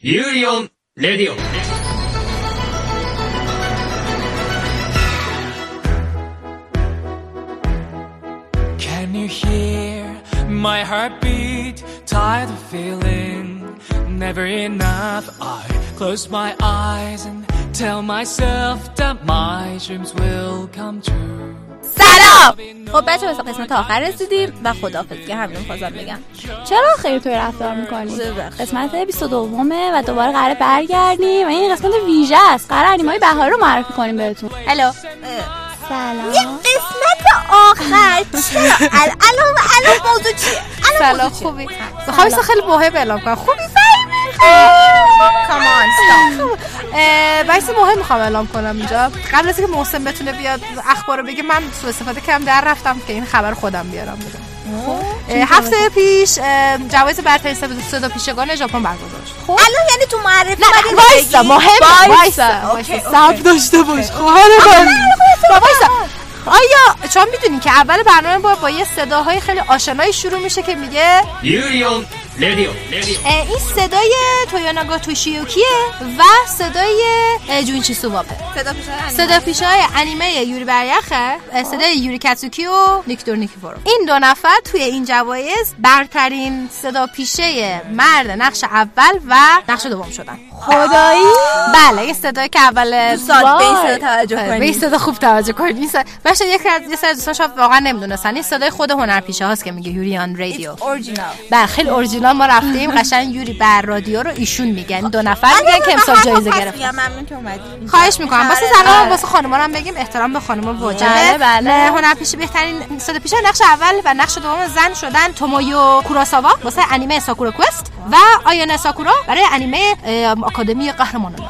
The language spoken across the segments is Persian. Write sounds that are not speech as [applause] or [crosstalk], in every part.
ユーリオンレディオン Can you hear my heartbeat? Tired of feeling never enough. I close my eyes and tell myself that my dreams will come true. سلام خب بچه به قسمت آخر رسیدیم و خداحافظی همین خواستم بگم چرا خیلی توی رفتار می‌کنی؟ قسمت 22 و دوباره قراره برگردیم و این قسمت ویژه است قرار انیمای بهار رو معرفی کنیم بهتون هلو سلام یه قسمت آخر چرا ال- الان الان موضوع چیه الان سلام خوبی می‌خوام خیلی مهم اعلام کنم خوبی کامان [laughs] بحث مهم می‌خوام اعلام کنم اینجا. قبل از اینکه محسن بتونه بیاد اخبار رو بگه من سوء استفاده کردم در رفتم که این خبر خودم بیارم بگم. اه، هفته پیش جوایز برترین صدا- صدا پیشگان ژاپن برگزار شد. خب. الان یعنی تو معرفی نه وایسا؟ مهم وایسا. صبر داشته باش. خواهر من وایسا آیا چون می‌دونی که اول برنامه با با یه صداهای خیلی آشنایی شروع میشه که میگه ユ رادیو این صدای تویاناگا توشیوکیه و صدای جونچی سوواپه صدا پیشای صدا انیمه یوری بریخه صدای یوری کاتسوکی و نیکتور نیکیفورو. این دو نفر توی این جوایز برترین صدا پیشه مرد نقش اول و نقش دوم شدن. خدایی. بله این صدای که اول دوستان به این صدا توجه آره، کنید. به این صدا خوب توجه کنید. بچه یک یه دوستان شاید واقعا نمی‌دونستن. این صدای خود هنرپیشه هاست که میگه یوریان رادیو بله خیلی اورجینال ما رفتیم قشنگ یوری بر رادیو رو ایشون میگن. دو نفر میگن که امسال جایزه ممنون که اومدی. خواهش می‌کنم. واسه آره. سلام واسه خانم‌ها هم بگیم. احترام به خانم‌ها واجبه بله، بله. هنرپیشه بهترین صدا پیشه نقش اول و نقش دوم زن شدن تومویو کوراساوا واسه انیمه ساکورا کوست و آیانا ساکورا برای انیمه آکادمی قهرمانان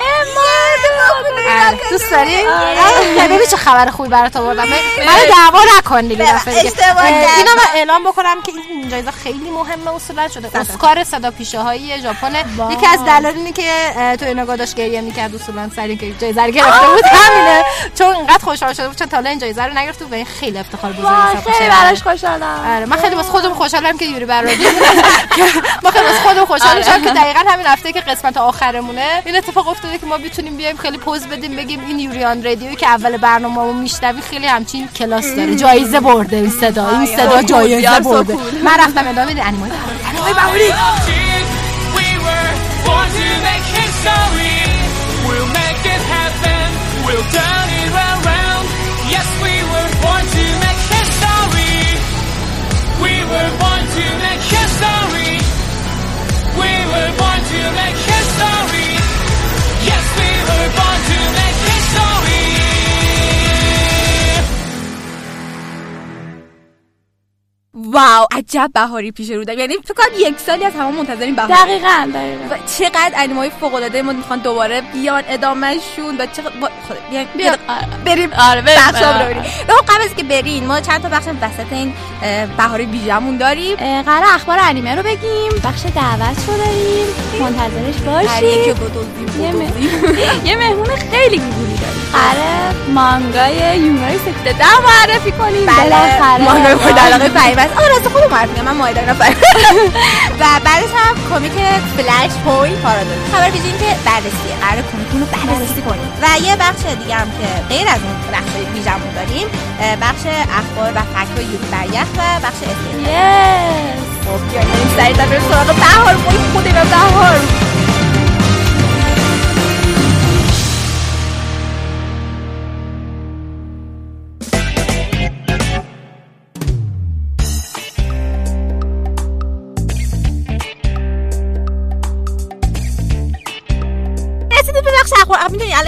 آره. دوست داری؟ آره. ببین چه خبر خوبی برات آوردم. من دعوا نکن دیگه کردم. اینو من اعلام بکنم که این جایزه خیلی مهمه اصولا شده. اسکار صدا پیشه های ژاپن یکی از دلایل اینه که تو اینا داشت گریه می‌کرد اصولا سر اینکه جایزه رو گرفته بود همینه. چون اینقدر خوشحال شده بود چون تا حالا این جایزه رو نگرفته بود و این خیلی افتخار بزرگی خیلی. براش خوشحالم. آره من خیلی واسه خودم خوشحالم که یوری برادی [laughs] ما خیلی واسه خودم خوشحال آره. میشم که دقیقا همین هفته که قسمت آخرمونه این اتفاق افتاده که ما بتونیم بیایم خیلی پوز بدیم بگیم این یوریان رادیو که اول برنامه‌مو میشنوی خیلی همچین کلاس داره. جایزه برده این صدا این صدا جایزه برده. من رفتم ادامه بدیم Ready? We were born to make history. We'll make it happen. We'll turn it. واو عجب بهاری پیش رو داریم. یعنی فکر کنم یک سالی از همه منتظریم بهار دقیقا دقیقا. و چقدر انیمای فوق العاده ما می‌خوان دوباره بیان ادامهشون و چقدر با... خدا بیان بیا. بریم آره بریم. و خب قبل از که برین ما چند تا بخش وسط این بهاری ویژمون داریم. قرار اخبار انیمه رو بگیم. بخش دعوت رو داریم. منتظرش بدوزیم [laughs] یه مهمون خیلی گوگولی داریم. قراره مانگای یومای سکته ده معرفی کنیم. بالاخره مانگای مورد علاقه پیوست. آره خودم معرفی. من مایده اینا پیوست و بعدش هم کمیک فلش پوینت پارادوکس خبر این که بررسیه قرار کمیکون رو بررسی کنیم. و یه بخش دیگه هم که غیر از اون بخش ویژمون داریم بخش اخبار و فکت یوری بریخ و بخش استیل یس خب بیاین بریم سریعتر بریم سراغ بهار. وای خودم بهار.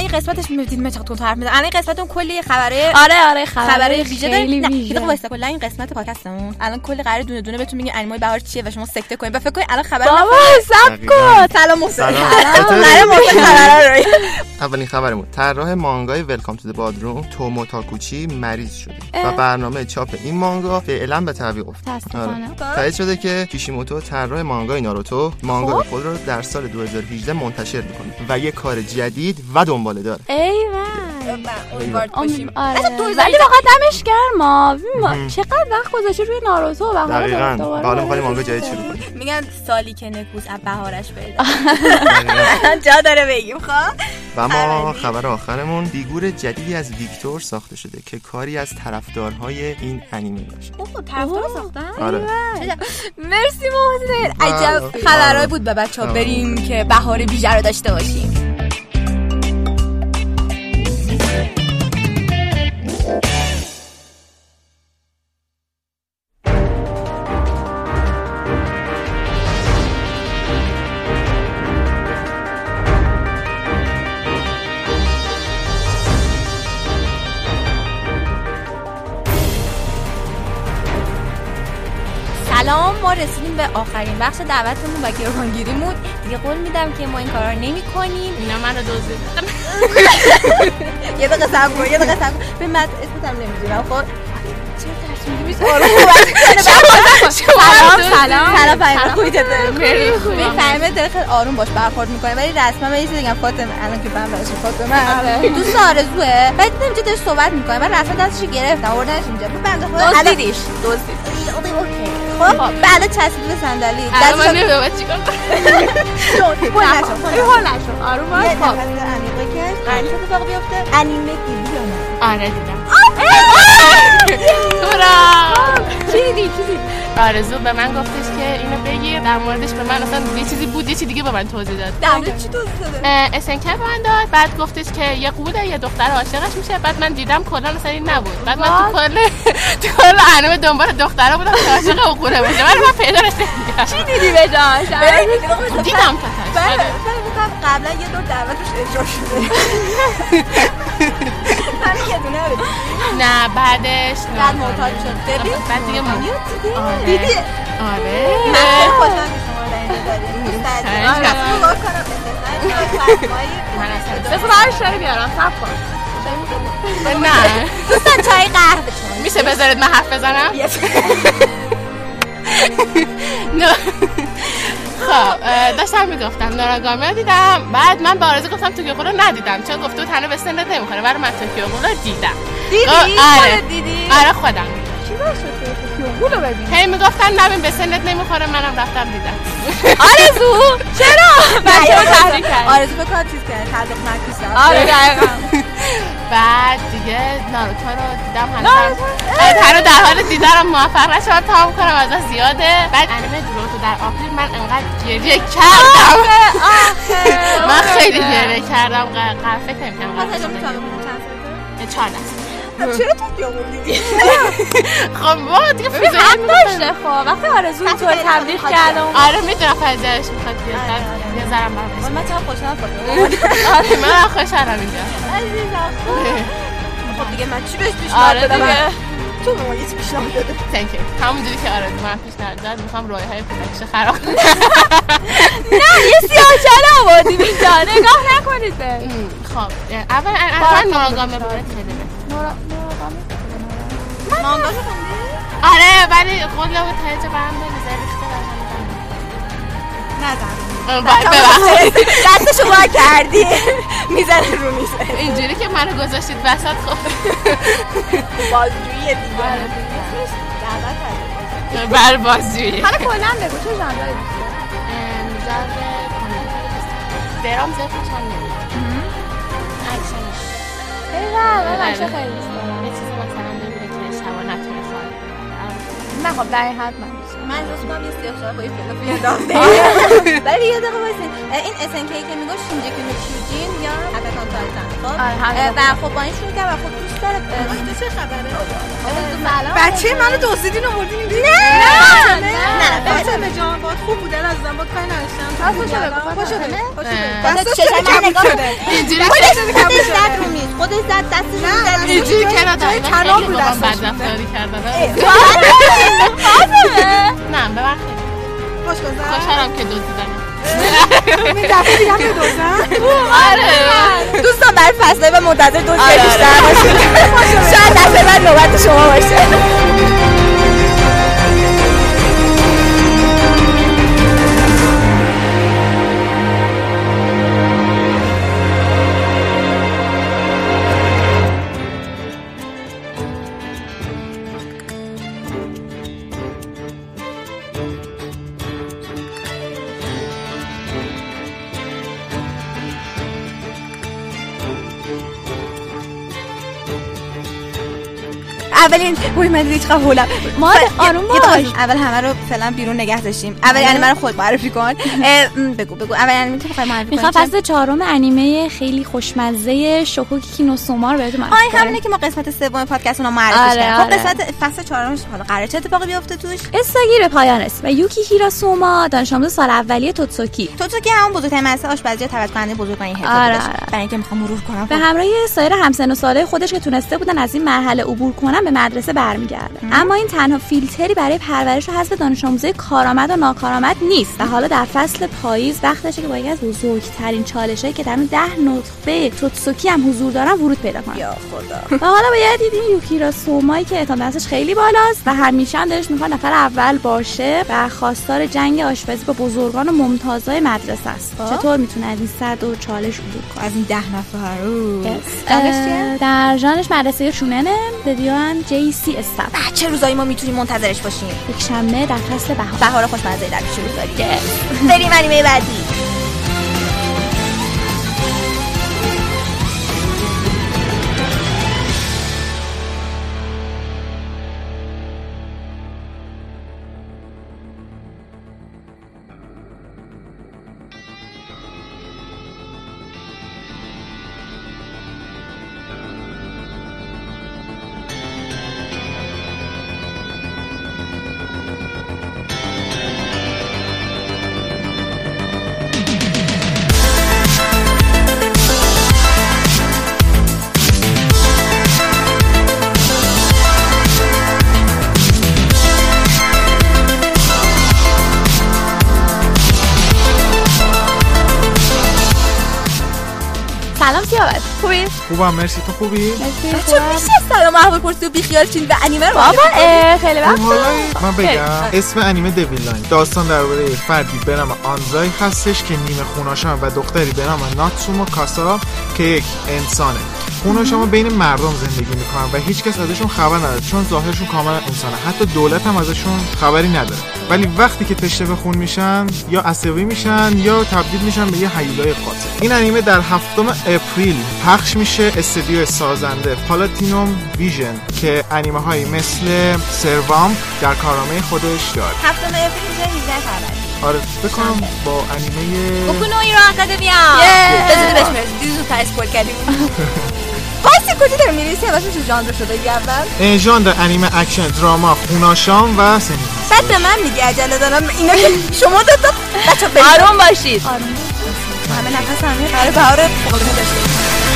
الان این قسمتش می‌دونی من چقدر حرف می‌زنم الان این قسمتون کلی خبره آره آره خبر خبر ویژه داریم خیلی نه وایسا کلا این قسمت پادکستمون. الان کلی قرار دونه دونه بهتون میگه انیمای بهار چیه و شما سکته کنید. و فکر کنید الان خبر بابا سب کن. سلام محسن. سلام. اولین خبرمون. طراح مانگای ولکام تو بادروم تومو تاکوچی مریض شده. و. برنامه چاپ این مانگا فعلا به تعویق افتاد. متاسفانه. آره. تایید شده که کیشیموتو طراح مانگای ناروتو مانگای خود رو در سال 2018 منتشر می‌کنه. و یه کار جدید و دنباله داره. امیدوار باشیم. آره. ولی واقعا دمش گرما چقدر وقت گذاشته روی ناروتو؟ و حالا دقیقاً. حالا می‌خوایم مانگا جدید شروع کنیم میگن سالی که نکوس از بهارش پیدا. [laughs] جا داره بگیم خب؟ و ما خبری. خبر آخرمون فیگور جدیدی از ویکتور ساخته شده که کاری از طرفدارهای این انیمه باشه اوه طرفدار ساختن؟ آره. مرسی محسن. بله. عجب خبرهایی بود به بچه ها بریم که بهار ویژه رو داشته باشیم. آخرین بخش دعوتمون و گروهانگیریمون دیگه قول میدم که ما این کارا نمی کنیم. اینا من رو دزدید [laughs] یه دقیقه صبر کن یه دقیقه صبر به من اسمت هم نمی‌دونم خب؟ [laughs] سلام سلام. سلام فهیمه خوبی به فهیمه داره خیلی آروم باش برخورد می‌کنه ولی رسما من یه چیزی بگم. فاطمه الان که من. براش فاطمه دوست آرزوه. بعد اینجا داره صحبت می‌کنه من رفتم دستش گرفتم. آوردنش اینجا. بنده خدا دزدیدیش دزدید اوکی. خب بعد چسبید به صندلی. الان من نمی‌دونم چیکار کنم؟ [laughs] هول [laughs] نشو هول حال نشو. آروم باش. خب. عمیقی کش قرار نیست اتفاق بیفته. انیمه دیدی یا نه. آره دیدم. چی دیدی چی دیدی آرزو به من گفتش که اینو بگیر در موردش به من اصلا یه چیزی بود یه چیزی دیگه به من توضیح داد. در مورد چی توضیح داده اه، اسنکر به من داد بعد گفتش که یه قوله یه دختر عاشقش میشه. بعد من دیدم کلا اصلا این نبود. بعد من تو کل تو کل انیمه دنبال دختره بودم که عاشق اون قوله باشه. ولی من پیداش نمی‌کردم چی دیدی به جاش؟ دیدم تا بله فکر می‌کنم قبلا یه دور دعوتش اجرا شده. [laughs] همین یه دونه رو دیدی. نه. بعدش بعد معتاد شد. ببین بعد دیگه من آره. دیدی؟ آره. من دارید. آره. من اصلا بس برش داره بیارم. سب کن. نه. دوستان چای قهوه میشه بذارید من حرف بزنم؟ [laughs] نه. خب داشتم می‌گفتم ناراگامی رو دیدم. بعد من به آرزو گفتم توکیو قولو ندیدم چون گفته بود هنوز به سنت نمی‌خوره ولی من توکیو قولو دیدم. دیدی؟ آره. دیدی؟ آره خودم. چی باشه تو رو هی می‌گفتن نبین به سنت نمی‌خوره منم رفتم دیدم. آرزو؟ چرا؟ بچه رو تحریک کرد. آرزو بکنم چیز کرد تعلق کرد آره دقیقا. بعد دیگه ناروتو رو دیدم هنوز هنوز در حال دیدارم موفق نشدم تمام کنم از زیاده. بعد انیمه دروتو در آپریل من انقدر گریه کردم. [laughs] من خیلی گریه کردم ق- ق- فکر نمی‌کنم خب، قبلش چهار دست [laughs] چرا تو دیدی؟ [laughs] خب با دیگه فیزیک می‌گفتن. داشته خب وقتی آرزو اینطور خیلی تبلیغ اون آره می‌دونم فضایش می‌خواد بیاد. آره، آره. ذرم برم من چرا خوشحالم فاطمه آره من خوشحالم اینجا. خب دیگه من چی بهش آره پیشنهاد بدم؟ دیگه. تو به ما یه پیشنهاد بده تhank you. همونجوری که آره من پیشنهاد داد می‌خوام رویه های کودکش خراب کنم. [laughs] نه یه سیاه چاله آوردیم اینجا. نگاه نکنید به خب اول اول ناراگامه بود مانگاشو خوندی؟ آره ولی قول بود تا جا برم بریزه ریخته برم نه ببخشید دست شما کردی. می‌زنه رو میزه اینجوری که منو گذاشتید وسط خب. بازجویی دیگه. آره. بر بازجویی. حالا کلا بگو داری؟ میزار درام نمیاد. اکشنش من خیلی دوست دارم یه چیزی مثلا ببینه که شبا نتونه خواهد نه خب در این حد من من دوست کنم یه سیاه شاید با یه فیلم فیلم انداخته ولی یه دقیقه وایسین این SNK که میگو شینجیکی نو کیوجین یا اتاک آن تایتن خب آره، و خب با این شروع کرد و خب دوست داره. اینجا چه خبره؟ بچه منو دزدیدین آوردین نه! نه نه فاطمه جان باد خوب بودن از زن باد کاری نداشتم. خوشو بگو، خوشو بگو. دست چشم من نگاه کن. اینجوری خودش که خودش زد رو میز خودش زد دستش رو زد اینجوری که طلا خیلی بود من دستش. بد رفتاری کردن. نه ببخشید. خوش گذر خوشحالم که دزدیدن این دفعه دیگه هم دوزن آره. دوستان برای فصله و منتظر دوست آره، بیشتر باشید. شاید دفعه بعد نوبت شما باشه. اولین وای من دیگه چقدر هولم ما آروم یه باش. اول همه رو فعلا بیرون نگه داشتیم. اول انیمه رو خود معرفی کن. [laughs] بگو بگو. اول انیمه که بخوای معرفی می‌خوام کنی؟ فصل چهارم انیمه خیلی خوشمزه شوکوکی کینوسوما رو بهتون معرفی کنم. همونه که ما قسمت سوم پادکست اونو معرفی آره، کردیم. خب آره. قسمت فصل چهارمش حالا قراره چه اتفاقی بیفته توش؟ قصه‌گیر به پایان رسید و یوکی هیراسوما دانش آموز سال اولیه توتسوکی. تو تو که همون بزرگترین مدرسه آشپزی و تبدیل کننده بزرگان آره، آره. برای اینکه می‌خوام مرور کنم. به همراه سایر همسن و ساله خودش که تونسته بودن از این مرحله عبور کنن به مدرسه برمیگرده. اما این تنها فیلتری برای پرورش و حذف دانش آموزای کارآمد و ناکارآمد نیست و حالا در فصل پاییز وقتشه که با یکی از بزرگترین چالشهایی که در اون ده نطفه توتسوکی هم حضور دارن ورود پیدا کنن. یا خدا. و حالا باید دیدیم یوکیرا سومایی که اعتماد نفسش خیلی بالاست و همیشه هم دلش می‌خواد نفر اول باشه و خواستار جنگ آشپزی با بزرگان و ممتازای مدرسه است. چطور می‌تونه از این صد و چالش عبور کنه؟ از این ده نفر. Yes. در ژانرش مدرسه شوننه. بدیان سی استف بعد چه روزایی ما می‌تونیم منتظرش باشیم؟ یک شنبه در فصل بهار. بهار خوشمزه در پیش رو داریم بریم انیمه بعدی. خوبم مرسی. تو خوبی؟ بچه میشه سلام احوال پرسی و بیخیال چین و انیمه رو بابا خیلی وقت حالا من بگم. اسم انیمه Devils Line. داستان درباره فردی به نام آنزای هستش که نیمه خون‌آشام و دختری به نام ناتسومو کاسا که یک انسانه. خون‌آشاما بین مردم زندگی می‌کنن و هیچکس ازشون خبر نداره چون ظاهرشون کاملا انسانه. حتی دولت هم ازشون خبری نداره. ولی وقتی که تشنه به خون میشن یا عصبی میشن یا تبدیل میشن به یه هیولای قاتل. این انیمه در هفتم April پخش میشه استودیو سازنده پالاتینوم ویژن که انیمه هایی مثل سروام در کارنامه خودش داره. هفتم اپریل میشه 18 فروردین آره بکنم با انیمه بکنو آکادمیا بذاری بهش مرسی. دیدی زودتر اسپول کردیم. [laughs] بایستی کجا داره میریسی واسه چه ژانر شده دیگه اول؟ ژانر انیمه اکشن دراما خوناشام و سنی بعد به من میگی عجله دارم. اینا که شما دو تا بچه بریم آروم باشید. همه نفس همه. قراره بهار فوق‌العاده داشته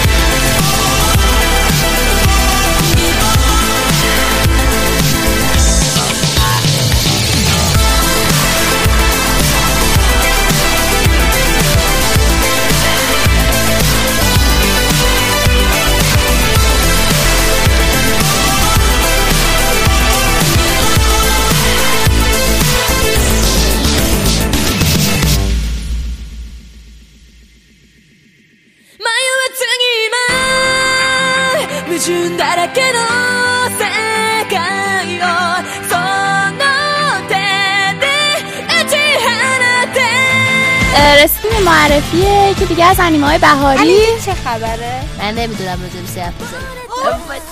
معرفیه که دیگه از انیمه های بهاری چه خبره؟ من نمی‌دونم راجب چی حرف بزنیم.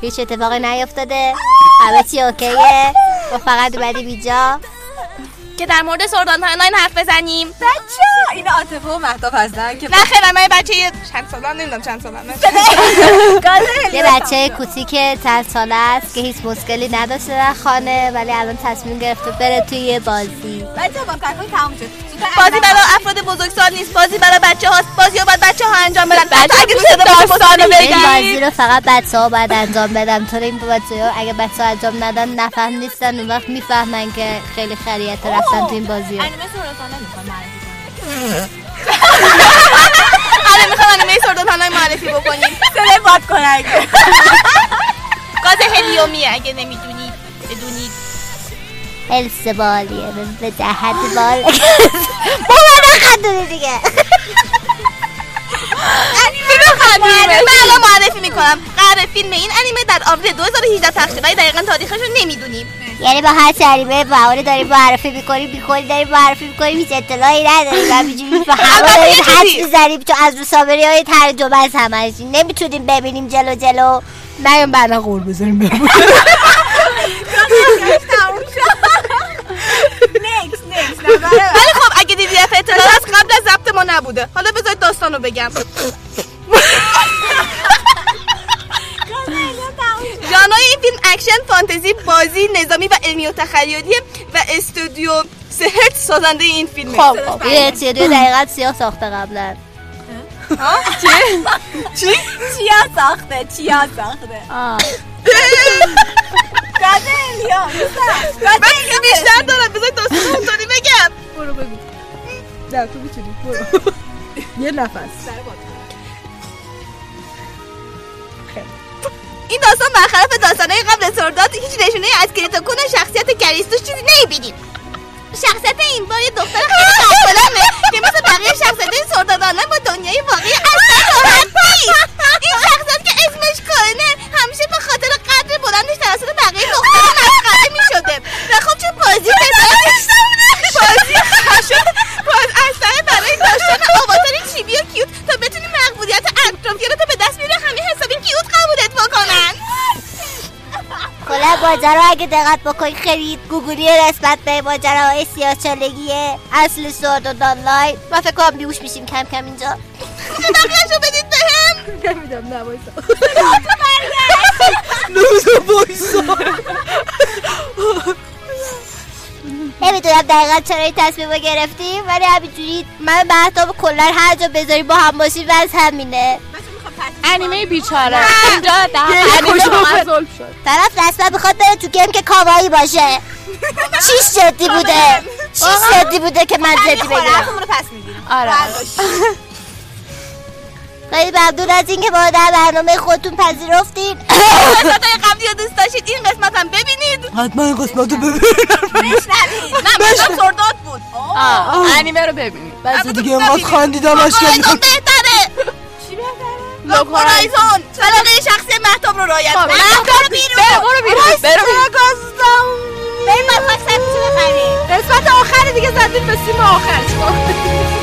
هیچ اتفاقی نیفتاده. همه چی okay ه. و فقط اومدیم اینجا. که در مورد Sword Art Online حرف بزنیم. بچه اینا عاطفه و مهتاب هستن که نه خیلی من بچه یه چند سالم نمی‌دونم چند سالم [laughs] یه بچه کوچیک چند ساله است که هیچ مشکلی نداشته در خانه ولی الان تصمیم گرفته بره توی یه بازی. بچه با تموم شد. بازی برای افراد بزرگسال نیست. بازی برای بچه هاست بازی رو باید بچه ها انجام بدن. بچه اگه داستانو بازی این بازی بگی رو فقط بچه ها باید انجام بدن. طور این بازی ها اگه بچه ها انجام ندن نفهم نیستن. اون وقت می‌فهمن که خیلی خریت رفتن تو این بازی ها می‌خوام کنم. آره می‌خوام انیمه Sword Art Online معرفی بکنیم صدای باد کن اگه. گاز هلیومیه اگه نمی‌دونید بدونید حلس بالیه به جهت بال بابا نخندونی دیگه انیمه من الان معرفی می‌کنم قرار فیلم این انیمه در آوریل 2018 پخش شه ولی دقیقا تاریخش رو نمی‌دونیم یعنی با هر چریمه بهاری داریم معرفی می‌کنیم بیخوری داریم معرفی می‌کنیم هیچ اطلاعی نداریم و با همه البته داریم حد چیزی. می‌زنیم چون از رو های ترجمه از همش نمی‌تونیم ببینیم جلو جلو نیام بعدا قول بذاریم بمون ولی خب اگه دیدی اطلاع از قبل از ضبط ما نبوده حالا بذارید داستان رو بگم ژانر این فیلم اکشن فانتزی بازی نظامی و علمی و تخیلی و استودیو سه هرتز سازنده این فیلمه خب خب یه استودیو دقیقا سیاه ساخته قبلا چی؟ چیا ساخته چیا ساخته گازه الیا من دیگه بیشتر دارم داستان رو اونطوری بگم برو بگو نه تو می‌تونی برو یه نفس این داستان برخلاف داستانهای قبل سرداد هیچ نشونه از کریتوکون و شخصیت گریستوس چیزی نمی‌بینیم. شخصیت این بار یه دختر خیلی قابلمه که مثل بقیه شخصیت سردادانه با دنیای واقعی اصلا راحت نیست این شخصیت که اسمش کارنه همیشه به خاطر قدر بلندش توسط بقیه دخترها مسخره می‌شده. و خب چه بازی بازی خشن باز اصلا برای داشتن آواتار چیبی و کیوت تا بتونی مقبولیت اطرافیانت رو به دست بیاری همه حسابی کیوت قبولت بکنن. کلا ماجرا اگه دقت بکنی خیلی گوگلی نسبت به ماجراهای سیاهچالگی اصل سورد و دانلاین من فکر کنم بیوش میشیم کم کم اینجا. بقیهشو بدید بهم نمیدم نه وایسا. نمی‌دونم دقیقا چرا این تصمیم رو گرفتیم ولی همینجوری من محتاب کلا هر جا بذاری با هم باشیم از همینه. انیمه بیچاره. اینجا در انیمه شد. طرف رسما می‌خواد بره تو گیم که کاوایی باشه. [laughs] چیش جدی بوده؟ چیش جدی بوده که من جدی بگیرم پس می‌گیریم. آره. [laughs] خیلی ممنون از اینکه ما در برنامه خودتون پذیرفتین. [laughs] قسمت های قبلی رو دوست داشتید این قسمت هم ببینید. حتما این قسمت رو ببینم. بشنوید نه مثلا سرداد بود. آه، انیمه رو ببینید. بس دیگه اینقدر خندیدم اشکال بهتره. چی بهتره؟ هورایزون سلاقه شخصی محتاب رو رعایت خب، کن محتاب محتاب رو بیرون. برو بیرون. برو. بیرون بریم با خواستم چی بخریم؟ قسمت آخری دیگه زدیم به سیم آخر.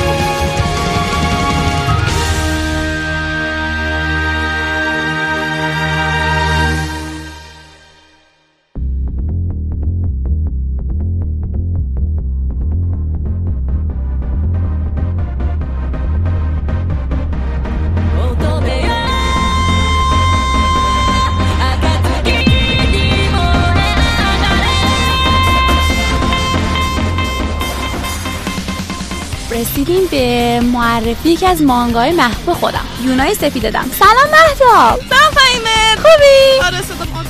معرفی یکی از مانگای محبوب خودم. یونای سپیده دم سلام مهتاب سلام فهیمه. خوبی؟ آره صدام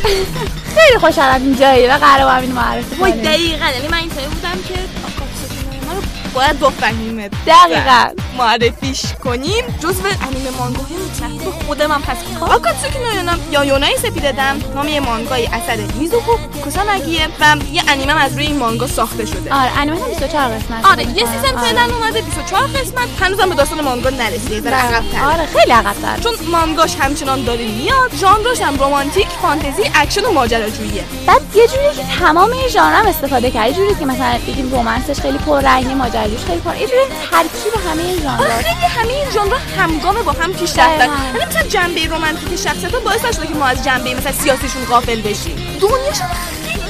[laughs] خیلی خوشحالم اینجایی و قرار با همین معرفی کنیم. دقیقا. یعنی من اینطوری بودم که باید با فهیمه دقیقا معرفیش کنیم. جزو انیمه مانگاهای محبوب خود من پس آکاتسوکی نو یونا یا یونای سپیده دم نام یه مانگای اثر میزوکو کوساناگیه و یه انیمه هم از روی این مانگا ساخته شده. آره انیمه هم 24 قسمت آره یه season فعلا اومده 24 قسمت. هنوزم به داستان مانگا نرسیده یه ذره عقب‌تره. آره خیلی عقب‌تر. چون مانگاش همچنان داره میاد ژانرش هم رمانتیک فانتزی اکشن و ماجراجوییه. بعد یه جوری که تمام این ژانر هم استفاده کرد. یه جوری که مثلا بگیم رومنسش خیلی پررنگه ماجراجویش خیلی پر یه جوری ترکیب همه این ژانر آره خیلی همه این ژانر همگام با هم پیش رفتن. یعنی مثلا جنبه رمانتیک شخصیت باعث نشده که ما از جنبه مثلا سیاسیشون غافل بشیم. دنیاشون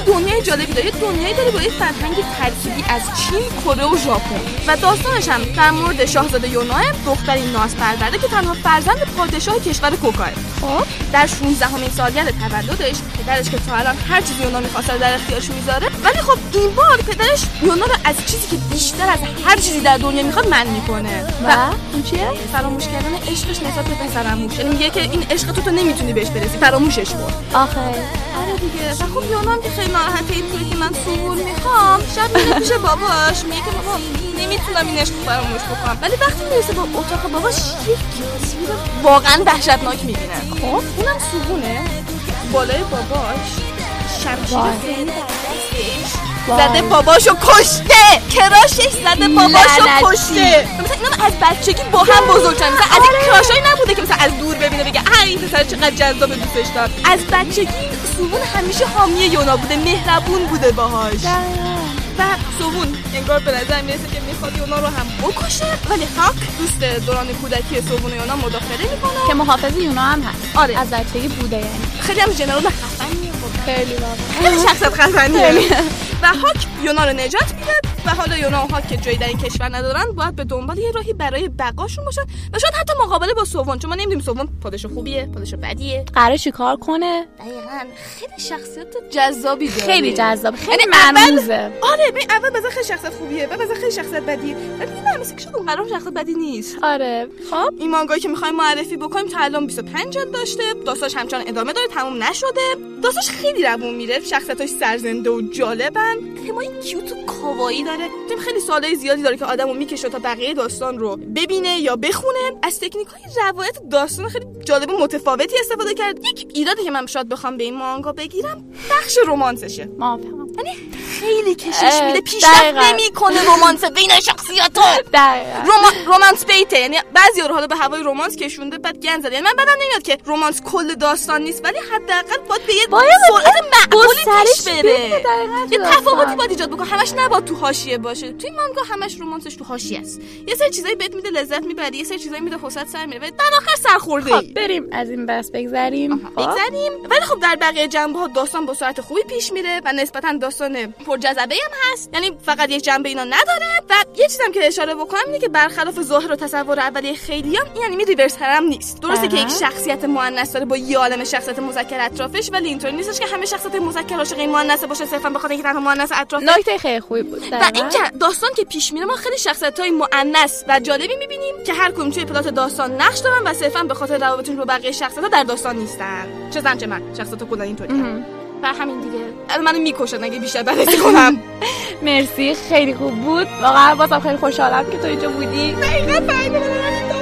دنیای جالبی داره. دنیایی داره با یه فرهنگ ترکیبی از چین کره و ژاپن. و داستانش هم در مورد شاهزاده یوناه دختری ناز پرورده که تنها فرزند پادشاه کشور کوکاه خب. در 16 همین سالگرد تولدش پدرش که تا الان هر چیزی یونا می‌خواسته رو در اختیارش می‌ذاره ولی خب این بار پدرش یونا رو از چیزی که بیشتر از هر چیزی در دنیا می‌خواد من می‌کنه. و اون چیه؟ فراموش کردن عشقش نسبت به پسرموش یعنی میگه که این عشق تو تو نمی‌تونی بهش برسی فراموشش کن. آخه. آره دیگه و خب هم که خیلی ناراحته اینطوری که من سوول می‌خوام. شب میره پیش باباش میگه که بابا نمی‌تونم این عشق فراموش بکنم. ولی وقتی می‌رسه با اتاق باباش یک تصویر واقعا وحشتناک می‌بینه. خب؟ اونم سوونه بالای باباش شمشیر. زده باباشو کشته. کراشش زده باباشو. کشته. مثلا اینا از بچگی با هم بزرگ شدن. مثلا از این کراشایی نبوده که مثلا از دور ببینه بگه ای این پسر چقدر جذاب دوستش دارم از بچگی سوون همیشه حامی یونا بوده مهربون بوده باهاش. و سوون انگار به نظر می‌رسه که می‌خواد یونا رو هم بکشه ولی هاک دوست دوران کودکی سوون و یونا مداخله می‌کنه. که محافظ یونا هم هست. آره. از بچگی بوده یعنی. خیلی هم جنرال خفنیه خب. خیلی واقعا. خیلی شخصیت خفنیه. و هاک یونا رو نجات میده و حالا یونا و هاک که جایی در این کشور ندارن باید به دنبال یه راهی برای بقاشون باشن و شاید حتی مقابله با سوون چون ما نمی‌دونیم سوون پادشاه خوبیه پادشاه بدیه. قرار چیکار کنه؟ دقیقا. خیلی شخصیت جذابی داره. خیلی جذاب خیلی یعنی اول- مرموزه. آره ببین اول بذار خیلی شخصیت خوبیه بعد بذار خیلی شخصیت بدیه. ولی نه مثل که شاید اونقدر شخصیت بدی نیست. آره. خب این مانگایی که می‌خوایم معرفی بکنیم تا الان 25 جلد داشته داستانش همچنان ادامه داره تموم نشده. داستانش خیلی روون میره شخصیتاش سرزنده و جالبن تمای کیوت و کاوایی داره. تیم خیلی سالهای زیادی داره که آدمو می‌کشه تا بقیه داستان رو ببینه یا بخونه. از تکنیک های روایت داستان خیلی جالب و متفاوتی استفاده کرد. یک ایرادی که من شاید بخوام به این مانگا بگیرم بخش رومانسشه. موافقم یعنی خیلی کشش میده پیشرفت. نمی‌کنه رومانس بین شخصیت‌ها. [laughs] دقیقا. روما... رومانس بیته. یعنی بعضی رو حالا به هوای رومانس کشونده بعد گند زده. یعنی من بدم نمیاد که رومانس کل داستان نیست ولی حداقل باید به یه سرعت معقولی پیش بره. یه. تفاوتی باید ایجاد بکنه. همش نباید تو حاشیه باشه. توی مانگا همش رومانسش تو حاشیه است. یه سری چیزایی بهت میده لذت می‌بری. یه سری چیزایی میده حوصلت سر میره. در آخر سرخورده خب بریم. از این بس بگذریم. خب. بگذریم. ولی خب در بقیه جنبه ها داستان با سرعت خوبی پیش میره و نسبتا داستان پرجذبه هم هست. یعنی فقط یک جنبه اینا نداره. و یه چیزم که اشاره بکنم اینه که برخلاف ظاهر و تصور اولیه خیلیان این انیمه ریورس هم نیست. درسته که. یک شخصیت مؤنث داره با یه عالم شخصیت مذکر اطرافش ولی اینطوری نیستش که همه شخصیت مذکر عاشق این مؤنث باشه صرفا بخاطر اینکه تنها مؤنث اطراف نکته خیلی خوبی بود. و دقیقاً. اینکه داستان که پیش میره ما خیلی شخصیت های مؤنث و جالبی می‌بینیم که هر کدوم توی پلات داستان نقش دارن و صرفا به خاطر روابطشون با بقیه شخصیت ها در داستان نیستن. چه زن چه مرد. شخصیت کلا اینطوری و همین دیگه. الان منو می‌کشن اگه بیشتر بررسی کنم. [laughs] مرسی. خیلی خوب بود. واقعا بازم خیلی خوشحالم که تو اینجا بودی. دقیقا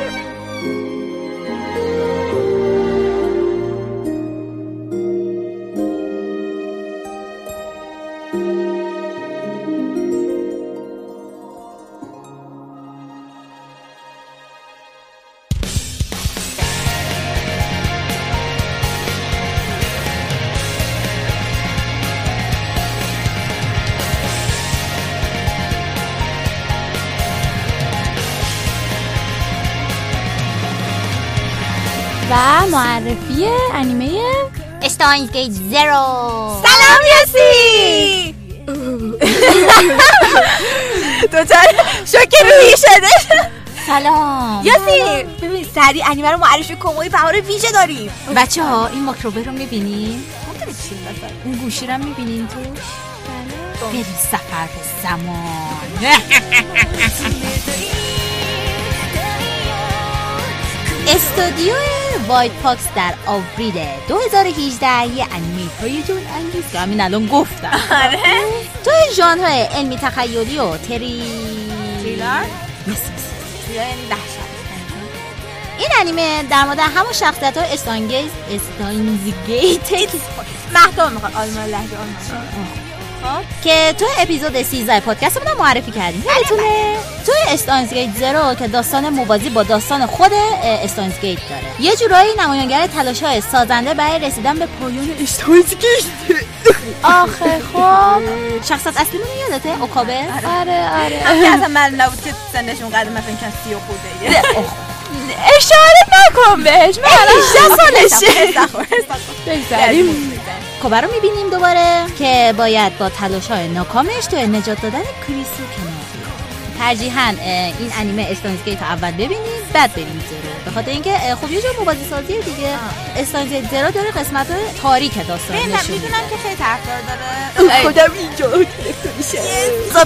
استاینز گیت زیرو سلام یاسی تو چرا شوکه روحی شده سلام. یاسی ببین سریع انیمه رو معرفی یه بهار ویژه داریم. بچه ها این ماکروبه رو می‌بینین؟ اون گوشی رو می‌بینین توش؟ بریم سفر به زمان. [laughs] استودیو وایت پاکس در آوریل 2018 یه انیمه هیجان انگیز. که همین الان گفتم. آره. تو ژانر علمی تخیلی و تری تریلر؟ یعنی دهشت این انیمه در مورد همون شخصیت های استانگیز استانزگیتد مهدام می‌خواد. آلمان لهجه آلمان. که تو اپیزود 13 پادکست هم معرفی کردیم. یادتونه؟ توی استانزگیت زرو که داستان موازی با داستان خود استانزگیت داره. یه جورایی نمایانگر تلاش های سازنده برای رسیدن به پایان استانزگیت آخه خب شخصیت اصلی من یادته؟ اوکابه؟ آره آره. [laughs] اصلا معلوم نبود که سنشون قدر مثلا کن سی و خورده اشاره نکن بهش من الان 18 سالشه. [laughs] بگذریم کوبه رو می‌بینیم دوباره که باید با تلاش های ناکامش توی نجات دادن کریسو کنار بیاد. ترجیحاً این انیمه استانزگیت رو اول ببینیم بعد بریم زرو به خاطر اینکه خب یه جور موازی سازیه دیگه استانزگیت زرو داره قسمت تاریک داستان نشون می‌دونم که خیلی طرفدار داره. خودم اینجا میشه.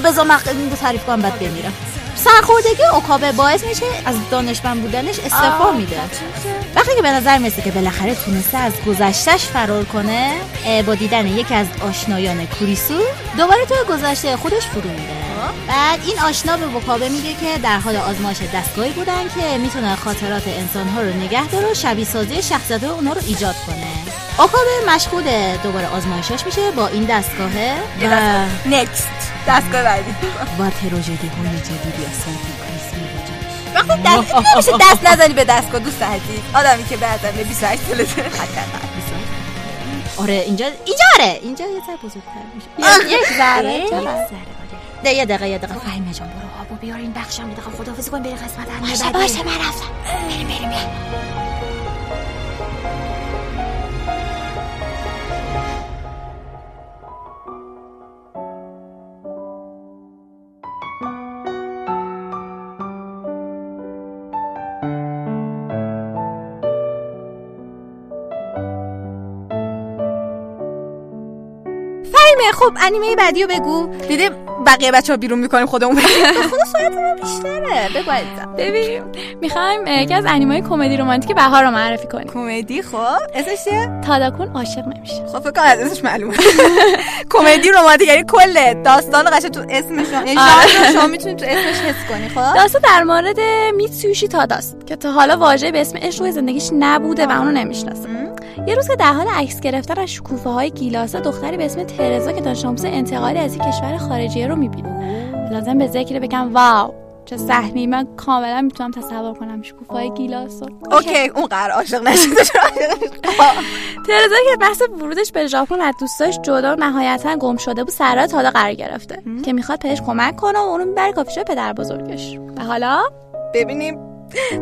بذار من تعریف کنم بعد بمیرم. سرخوردگی اوکابه باعث میشه از دانشمند بودنش استعفا میده. وقتی که به نظر می‌رسه که بالاخره تونسته از گذشتش فرار کنه با دیدن یکی از آشنایان کوریسو دوباره توی گذشته خودش فرو میره. بعد این آشنا به اوکابه میگه که در حال آزمایش دستگاهی بودن که می‌تونه خاطرات انسانها رو نگه داره و شبیه سازی شخصیت اونا رو ایجاد کنه. اوکابه مشغول دوباره آزمایشاش میشه با این دستگاهه. و نکست دستگاه بعدی. [laughs] و تراژدی های جدیدی وقتی دست نمیشه دست نزنی به دستگاه دوست عزیز. آدمی که بعدا به 28 سالته حداقل آره اینجا اینجا آره اینجا یه ذره بزرگتر میشه. [laughs] یک ذره یک؟ ذره آره. ده یه دقیقه یه دقیقه. فهیمه جان برو آبو بیار این بخشم یه دقیقه. خداحافظی کن بری قسمت انیمه باشه. باشه من رفتم. بریم بریم بریم. فهیمه خب انیمه بعدی رو بگو. دیدی بقیه بچه ها بیرون می‌کنیم خودمون [laughs] خدا ساعت ما بیشتره. بگو عزیزم ببین می‌خوایم یکی از انیمای کمدی رمانتیک بهار رو معرفی کنیم. کمدی؟ خب. اسمش چیه؟ تاداکون عاشق نمیشه. خب فکر کنم از اسمش معلومه. [laughs] کمدی رمانتیک یعنی کل داستان قشنگ تو اسمش یعنی شما می‌تونید تو اسمش حس کنی خب؟ داستان در مورد میتسوشی تاداست که تا حالا واژه به اسم عشق روی زندگیش نبوده و اونو نمی‌شناسه. یه روز که در حال عکس گرفتن از شکوفه های گیلاسه دختری به اسم ترزا که دانش آموز انتقالی از یک کشور خارجیه رو می‌بینه. لازم به ذکر بگم wow چه صحنه من کاملا می‌تونم تصور کنم شکوفه های گیلاس رو okay اون قرار عاشق نشده؟ ترزا که بحث ورودش به ژاپن از دوستاش جدا و نهایتا گم شده بود سر راه تادا قرار گرفته. که می‌خواد بهش کمک کنه و اونو می‌بره کافی شاپ پدر بزرگش و حالا؟ ببینیم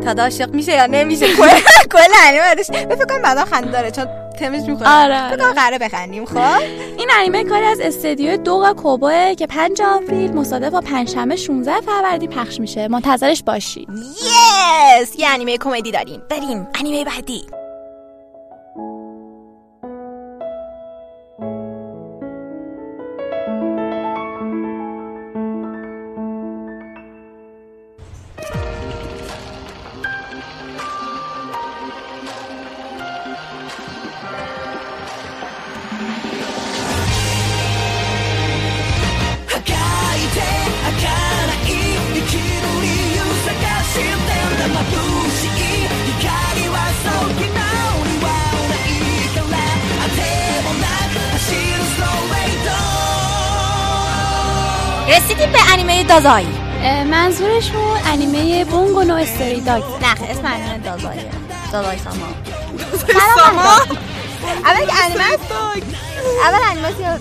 تا عاشق میشه یا نمیشه کل کل انیمه بعدش فکر کنم بعدا خنده داره چون تمش می‌خوره آره، فکر کنم قراره بخندیم خب این انیمه کاری از استدیو دوغا کوبوه که 5 آوریل مصادف با پنجشنبه 16 فروردین پخش میشه منتظرش باشید یس یه انیمه کمدی داریم بریم انیمه بعدی اه، منظورشون انیمه بونگو نو استری داگ. نه اسم انیمه دازاییه. دازای ساما. [laughs] ساما؟ اول که انیمه اول انیمه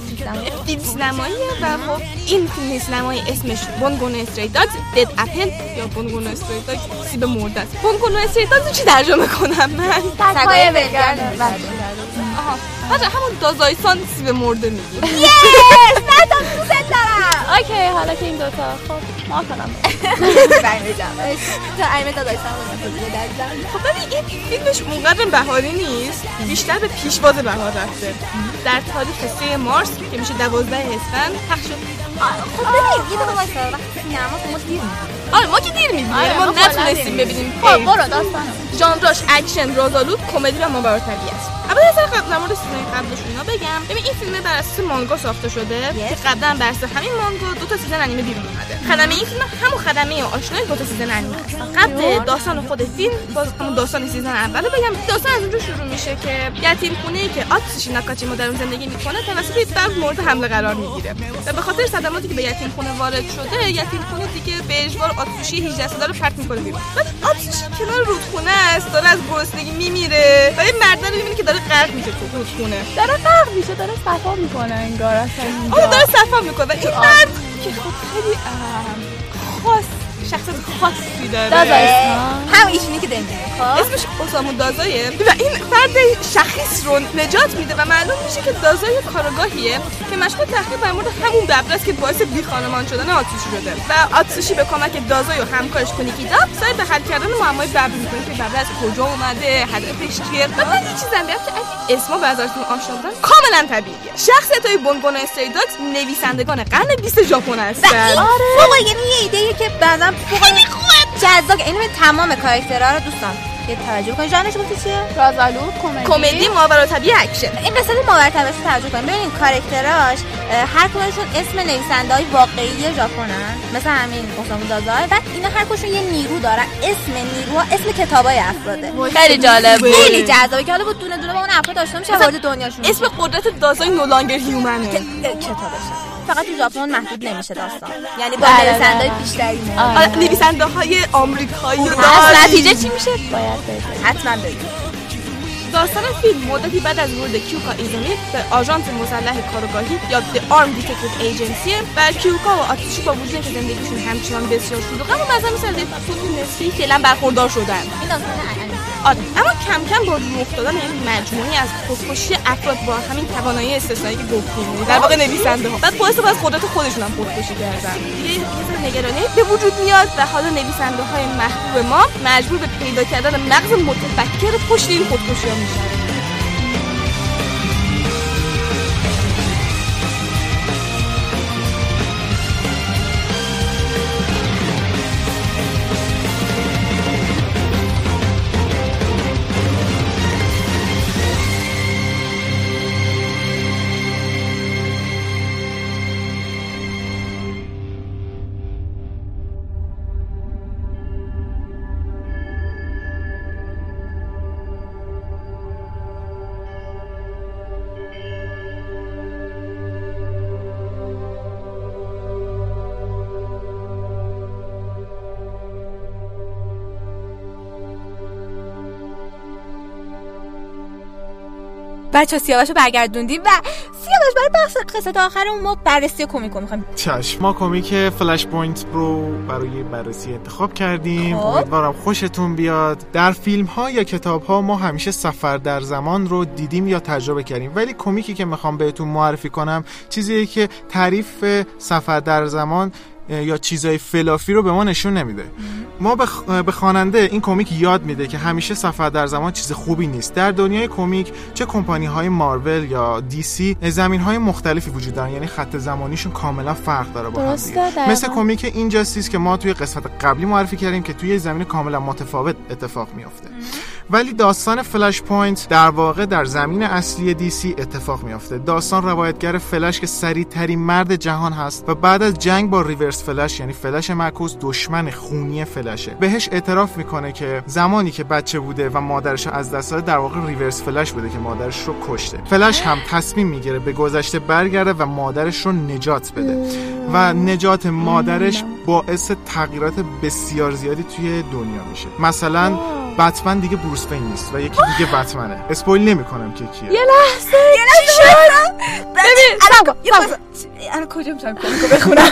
فیلم سینماییه و خب این فیلم سینمایی اسمش بونگون استری داگز دد اپل یا بونگون استری داگز سیب مرده است. بونگون استری داگز رو چی ترجمه کنم من؟ سگای ولگرد آها. همون دازایسان سیب مرده میگیم یس نه تا دوست دارم. اوکی حالا که این دوتا خب موافقم برمی جمع تا انیمه دازای ساما خب ببین این فیلمش اونقدر بهاری نیست بیشتر به پیشواز بهار رفته. در تاریخ 3 مارس که میشه 12 اسفند پخش شد. خب ببین یه دقیقه وایسا وقتی سینما ما دیر. آره ما که دیر می‌دونیم آره، ما ما کلا نتونستیم ببینیم خب. برو داستانو. ژانراش اکشن رازآلود کمدی و ماورا است. اول سر قبل در مورد سینمای قبلش اینا بگم. ببین این فیلم بر اساس مانگا ساخته شده که قبلا بر اساس همین مانگا دو تا season انیمه بیرون اومده. خدمه این فیلم همون خدمه آشنای دو تا season انیمه هستن قبل داستان خود فیلم باز همون داستان season اول بگم. داستان از اونجا شروع میشه که یتیم خونه ای که آتسوشی ناکاجیما در اون زندگی می‌کنه توسط یک ببر مورد حمله قرار می‌گیره. و به خاطر صدماتی که به یتیم خونه وارد شده یتیم خونه دیگه به اجبار آتسوشی 18 ساله رو پرت می‌کنه بیرون. بعد آتسوشی کنار رودخونه است داره از گرسنگی میمیره. و یکی رو می‌بینه که داره غرق میشه تو رودخونه داره غرق میشه داره صفا می‌کنه انگار اصلا. آره داره صفا می‌کنه. این مرد که خب خیلی خاص. شخصیت خاصی داره. دازایسان هم ایشونی که داریم خب. اسمش اسامو دازایه. و این فرد شخیص رو نجات میده و معلوم میشه که دازای کارگاهیه که مشغول تحقیق در مورد همون ببره است که باعث بی خانمان شدن آتسوشی شده. و آتسوشی به کمک دازای و همکارش کنیکیدا سعی به حل کردن معمای ببر می‌کنه که ببره از کجا اومده هدفش چیه. و من یه چیزم بگم که اگه اسما به آشنا بودن کاملا طبیعیه. شخصیت های بونگون استریدات نویسندگان قرن 20 ژاپن هستن. بابا یعنی یه ایده که بعدم خیلی خوبه جذاب اینو تمام کاراکترها رو دوستان که توجه کنید ژانرش گفتی چیه؟ رازالود کمدی. کمدی ماورا طبیعی اکشن. این قصه ماورتبش رو توجه کنید ببینید کاراکتراش هر کدومشون اسم نویسنده های واقعی ژاپنن. مثل همین اوسامو دازای بعد اینا هر کدومشون یه نیرو دارن. اسم نیروها اسم کتابای افراده خیلی جالب. خیلی جذابه. که حالا با دونه دونه با اون افراد آشنا میشه وارد دنیاشون اسم قدرت دازای No Longer Human ه. کتابش فقط تو ژاپن محدود نمیشه داستان. یعنی با بله، نویسنده‌های بله. بیشتری میاد آره. نویسنده های آمریکایی رو پس داریم. نتیجه چی میشه؟ باید بده حتما بگید داستان فیلم مدتی بعد از ورود کیوکا ایزومی به آژانس مسلح کارگاهی یا The Armed Detective Agency و کیوکا و آتیشی با وجود که زندگیشون همچنان بسیار شلوغه اما مثلا مثل طول نسبی فعلا برخوردار شدن. این داستان آره اما کم کم با رخ دادن این مجموعی از خودکشی افراد با همین توانایی استثنایی که گفتیم در واقع نویسنده ها. بعد باعث از قدرت خودشون هم خودکشی کردن. یه ذره نگرانی به وجود میاد و حالا نویسنده های محبوب ما مجبور به پیدا کردن مغز متفکر پشت این خودکشی ها میشن. بچه سیاوشو برگردوندیم و سیاوش برای بخش قسمت آخرمون ما بررسی کمیکو می‌خوایم. چشم ما کمیک Flashpoint رو برای بررسی انتخاب کردیم. خب. امیدوارم خوشتون بیاد. در فیلم ها یا کتاب ها ما همیشه سفر در زمان رو دیدیم یا تجربه کردیم. ولی کمیکی که می‌خوام بهتون معرفی کنم چیزیه که تعریف سفر در زمان یا چیزای fluffy رو به ما نشون نمیده. ما به خواننده این کمیک یاد میده که همیشه سفر در زمان چیز خوبی نیست. در دنیای کمیک چه کمپانی های مارول یا DC زمین های مختلفی وجود دارن. یعنی خط زمانیشون کاملا فرق داره با هم. مثل کمیک Injustice که ما توی قسمت قبلی معرفی کردیم که توی زمین کاملا متفاوت اتفاق میافته. ولی داستان Flashpoint در واقع در زمین اصلی DC اتفاق میافته. داستان روایتگر فلش که سریع ترین مرد جهان هست و بعد از جنگ با Reverse Flash یعنی فلش معکوس دشمن خونی فلشه بهش اعتراف می‌کنه که زمانی که بچه بوده و مادرش از دست داده در واقع Reverse Flash بوده که مادرش رو کشته. فلش هم تصمیم می‌گیره به گذشته برگرده و مادرش رو نجات بده. و نجات مادرش باعث تغییرات بسیار زیادی توی دنیا میشه. مثلا بتمن دیگه بروس وین نیست و یکی دیگه بتمنه. اسپویل نمی‌کنم که کیه. یه لحظه یه لحظه ببین الان الان کجا می‌تونم کمیکو بخونم؟ [laughs]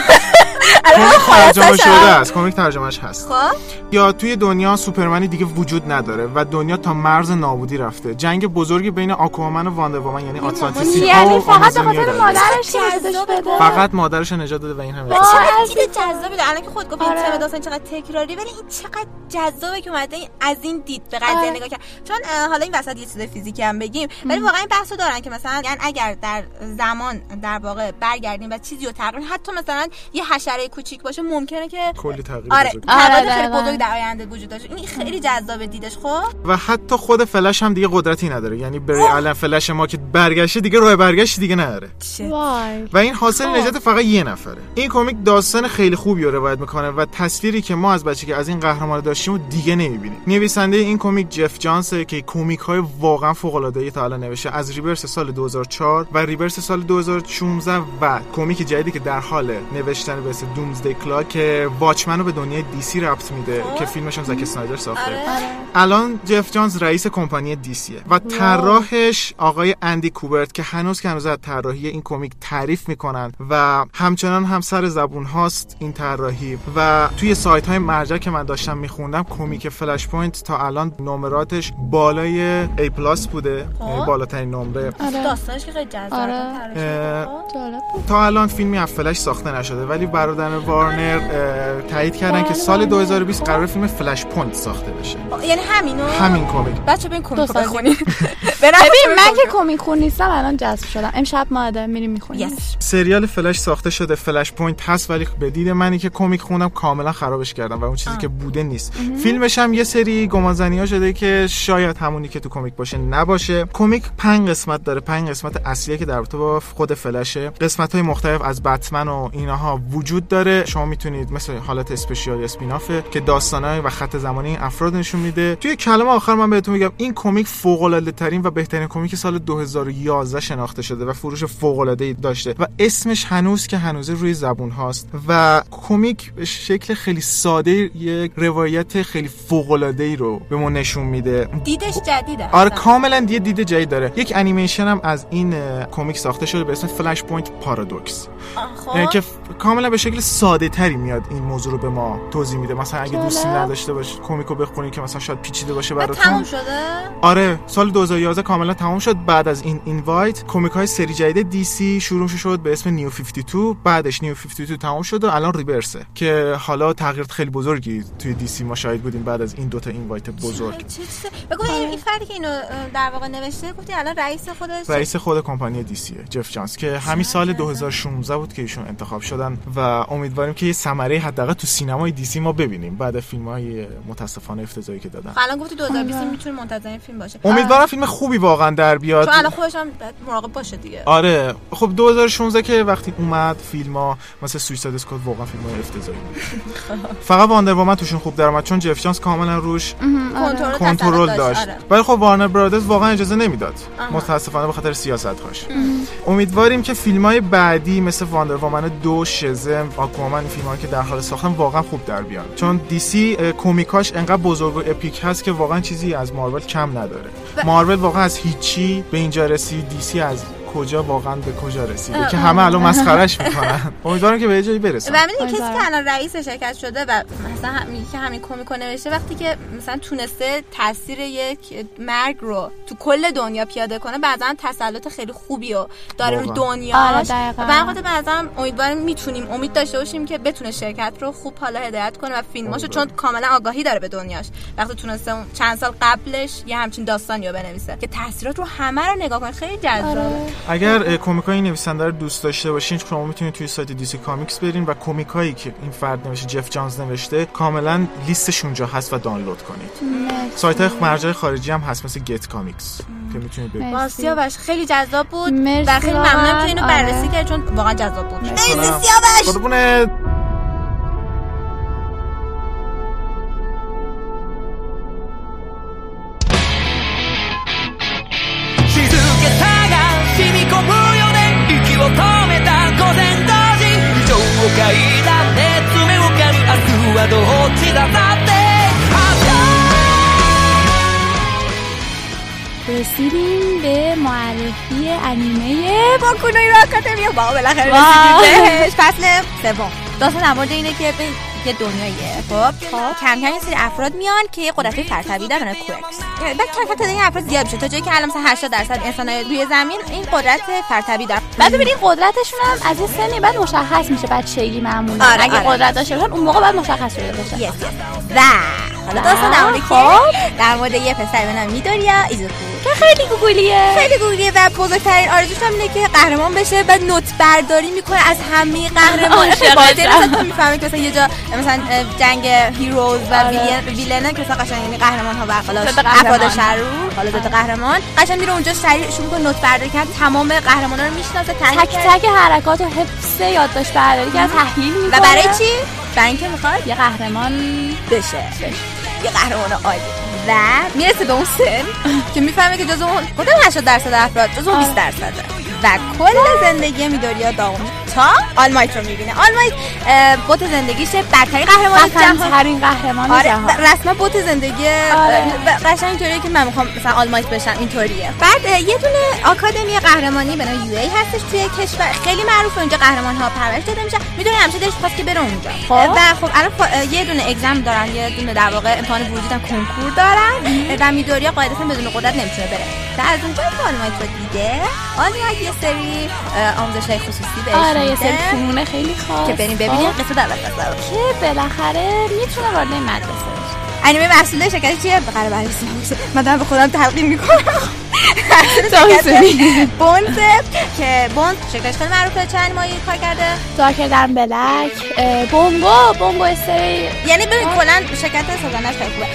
کمیک ترجمه شده است. کمیک ترجمهش هست. خب. یا توی دنیا سوپرمنی دیگه وجود نداره و دنیا تا مرز نابودی رفته. جنگ بزرگی بین آکوامن و واندر یعنی آتلانتیسی یعنی فقط به خاطر مادرش نجاتش بده فقط مادرش نجات داده و این همه چقدر داره. الان که خود گفت این داستان چقدر تکراری ولی این چقدر جذابه که اومده این- از این دید به قضیه نگاه کرد. چون حالا این وسط یه چیز فیزیکی هم بگیم ولی واقعا این بحثو دارن که مثلا یعنی اگر در زمان در واقع برگردیم و چیزی رو تغییر حتی مثلا یه حشره کوچیک باشه ممکنه که کلی تغییر آره. تغییرات آره، خیلی دقیقاً. بزرگ در آینده وجود داشت. این خیلی جذابه دیدش خب؟ و حتی خود فلش هم دیگه قدرتی نداره. یعنی بری الان فلش ما که برگشته دیگه راه برگشت دیگه نداره و این حاصل نجات فقط یه نفره. این کمیک داستان خیلی خوبی رو روایت می‌کنه و تصویری که ما از بچگی از این قهرمان داشتیم و دیگه نمی‌بینیم. نویسنده این کمیک جف جانزه که کمیک های واقعا فوق العاده تا الان نوشته. از ریورس سال 2004 و ریورس سال 2016 و کمیک جدیدی که در حال نوشتن به اسم Doomsday Clock که Watchmen رو به دنیای DC ربط میده که فیلمش هم زک اسنایدر ساخته. الان جف جانز رئیس کمپانی DC ه و طراحش آقای اندی کوبرت که هنوز که هنوز از طراحی این کمیک تعریف می‌کنن و همچنان هم سر زبون هاست این طراحی. و توی سایت های مرجع که من داشتم میخوندم کمیک Flashpoint تا الان نمراتش بالای A plus بوده. یعنی بالاترین نمره. داستانش که خیلی آره. تا الان فیلمی از فلش ساخته نشده ولی برادران وارنر تایید کردن که سال 2020 قرار فیلم Flashpoint ساخته بشه. یعنی همینو؟ همین کمیک. بچه کمیکو دو سال بخونید ببین من که کمیک خون نیستم الان جذب شدم. امشب ما هم میریم می‌خونیم. سریال فلش ساخته شده Flashpoint هست ولی به دید منی که کمیک خوندم کاملا خرابش کردن و اون چیزی که بوده نیست. فیلمش هم یه سری گمانزنی ها شده که شاید همونی که تو کمیک باشه نباشه. کمیک پنج قسمت داره پنج قسمت اصلیه که در رابطه با خود فلشه. قسمت های مختلف از بتمن و اینها وجود داره. شما می‌تونید مثل حالت اسپشیال اسپینافه که داستانای و خط زمانی این افراد نشون میده. توی کلمه آخر من بهتون میگم این کمیک فوق العاده ترین و بهترین کمیک سال 2011 شناخته شده و فروش فوق العاده داشته و اسمش هنوز که هنوز روی زبون هاست و کمیک به شکل خیلی ساده یک روایت خیلی فوق العاده ای رو به ما نشون میده. دیدش جدیده آره کاملا یه دید جدید داره. یک انیمیشن هم از این کمیک ساخته شده به اسم Flashpoint Paradox که کاملا به شکل ساده تری میاد این موضوع رو به ما توضیح میده. مثلا اگه دوستی نداشته باشه کمیک رو بخونید که مثلا شاید پیچیده باشه تموم براتون. شده؟ آره سال 2011 کاملا تمام شد. بعد از این event کمیک های سری جدید DC شروع شد به اسم New 52 بعدش New 52 تمام شد و الان ریورسه که حالا تغییر خیلی بزرگی توی DC ما شاهد بودیم بعد از این دوتا اینوایت بزرگ. بگو این این فردی که اینو در واقع نوشته گفتی الان رئیس خودش رئیس خود کمپانی دی سیه جف جانز که همین سال 2016 بود که ایشون انتخاب شدن و امیدواریم که یه ثمره حداقل تو سینمای دی سی ما ببینیم بعد فیلم های متاسفانه افتضاحی که دادن. الان گفتی 2020 می‌تونه منتظر این فیلم باشه. امیدوارم فیلم خوبی واقعا در بیاد. چون الان خودش هم باید مراقب باشه دیگه. آره. خب 2016 که وقتی اومد فیلم ها مثل سویساید اسکواد واقعا فیلم های افتضاحی [laughs] فقط واندر توشون خوب در اومد چون جف جانز کاملا روش کنترل کنترل تسلط داشت. آره. ولی خب وارنر برادرز واقعا اجازه نمی‌داد. متاسفانه به خاطر سیاست هاش امیدواریم که فیلم های بعدی مثل Wonder Woman دو شزم آکوامن فیلم که در حال ساختن واقعا خوب در بیان. چون DC کمیکاش انقدر بزرگ و epic هست که واقعا چیزی از مارول کم نداره. مارول واقعا از هیچی به اینجا رسید DC از کجا واقعا به کجا رسیده که همه الان مسخرش می‌کنن. [laughs] امیدوارم که به یه جایی برسن و می‌دونی کسی که الان رئیس شرکت شده و مثلا هم میگه که همین کمیکو نوشته وقتی که مثلا تونسته تاثیر یک مرگ رو تو کل دنیا پیاده کنه بعضا تسلط خیلی خوبی رو داره رو واقعا. آره،. و به خاطر بعضا امیدواریم می‌تونیم امید داشته باشیم که بتونه شرکت رو خوب حالا هدایت کنه و فیلماشو چون کاملا آگاهی داره به دنیاش. وقتی تونسته چند سال قبلش یه همچین داستانی رو بنویسه که تاثیرات رو همه رو نگاه کنه. خیلی جذابه. اگر کمیک های نویسنده رو دوست داشته باشین شما می‌تونید توی سایت DC Comics برین و کمیک هایی که این فرد نوشته جف جانز نوشته کاملا لیستش اونجا هست و دانلود کنید. سایت های مرجع خارجی هم هست مثل GetComics که می‌تونید ببینید سیاوش خیلی جذاب بود. و خیلی واقعاً. ممنونم که اینو آره. بررسی کرد چون واقعا جذاب بود. سیاوش. 常を嗅いだ熱目をかみ明日はどっちだだってرسیدیم به معرفی انیمه باکونوی رو آکادمیا با بالاخره واو. رسیدیم بهش فصل سوم داستان در مورد اینه که به یه دنیاییه خب کم کم یه سری افراد میان که یه قدرت فرتوی دارن به کوکس بعد کم کم تعداد این افراد زیاد میشه تا جایی که الان مثلا 80 درصد انسانای روی زمین این قدرت فرتوی دارن بعد ببینید قدرتشون هم از یه سنی بعد مشخص میشه بچگی معمولا آره، اگه آره. قدرت داشته باشن اون موقع بعد مشخص شده باشه. و حالا داستان در مورد خب. در مورد یه پسر به نام میدوریا ایزوکو. که خیلی گوگولیه خیلی گوگلیه و بزرگترین آرزوش هم اینه که قهرمان بشه و نوت برداری می‌کنه از همه قهرمان. باطل مثلا تو می‌فهمی که مثلا یه جا مثلا جنگ هیروز و ویلن ویلنه که مثلا قشنگ یعنی قهرمان ها قهرمان. افراد شر رو حالا ضد قهرمان. قشنگ میره اونجا سریع شروع کنه نوت برداری کردن تمام قهرمانا رو می‌شناسه تک. تک حرکات و حفظ یادداشت برداری کرد تحلیل می‌کنه و برای چی؟ برای اینکه می‌خواد یه قهرمان بشه. یه قهرمان عالی. و می‌رسه به اون سن که می‌فهمه که جز اون گفتم 80 درصد افراد؟ جز اون 20 درصده. و کل زندگی میدوریا داغون تا All Might رو می‌بینه. All Might بت زندگیشه برترین قهرمان جهان. ترین قهرمان آره جهان. و رسما بت زندگی آره. قشنگ اینطوریه که من می‌خوام مثلا All Might بشم اینطوریه. بعد یه دونه آکادمی قهرمانی به نام UA هستش توی کشور. خیلی معروفه اونجا قهرمان ها پرورش داده میشن. می‌دونی همیشه دلش خواست که بره اونجا. خب. و خب الان یه دونه exam دارن یه دونه در واقع امتحان ورودی کنکور دارن. و میدوریا قاعدتا بدون قدرت نمی‌تونه بره. و از اونجا که آلمایت رو دیده. آلمایت یه سری آموزش های خصوصی بهش یه سری فنون خیلی خاص. که بریم ببینیم. قصه در بسازم که بالاخره می‌تونه وارد مدرسه انیمه محصول شرکتی چیه؟ قرار بررسی میشه من دارم به خودم تلقین می‌کنم. بونز که بونز شکلش خیلی معروفه چند ماهی کار کرده؟ دارکر در بلک بونگو بونگو استری. یعنی ببین کلا شرکت سازندش خیلی خوبه.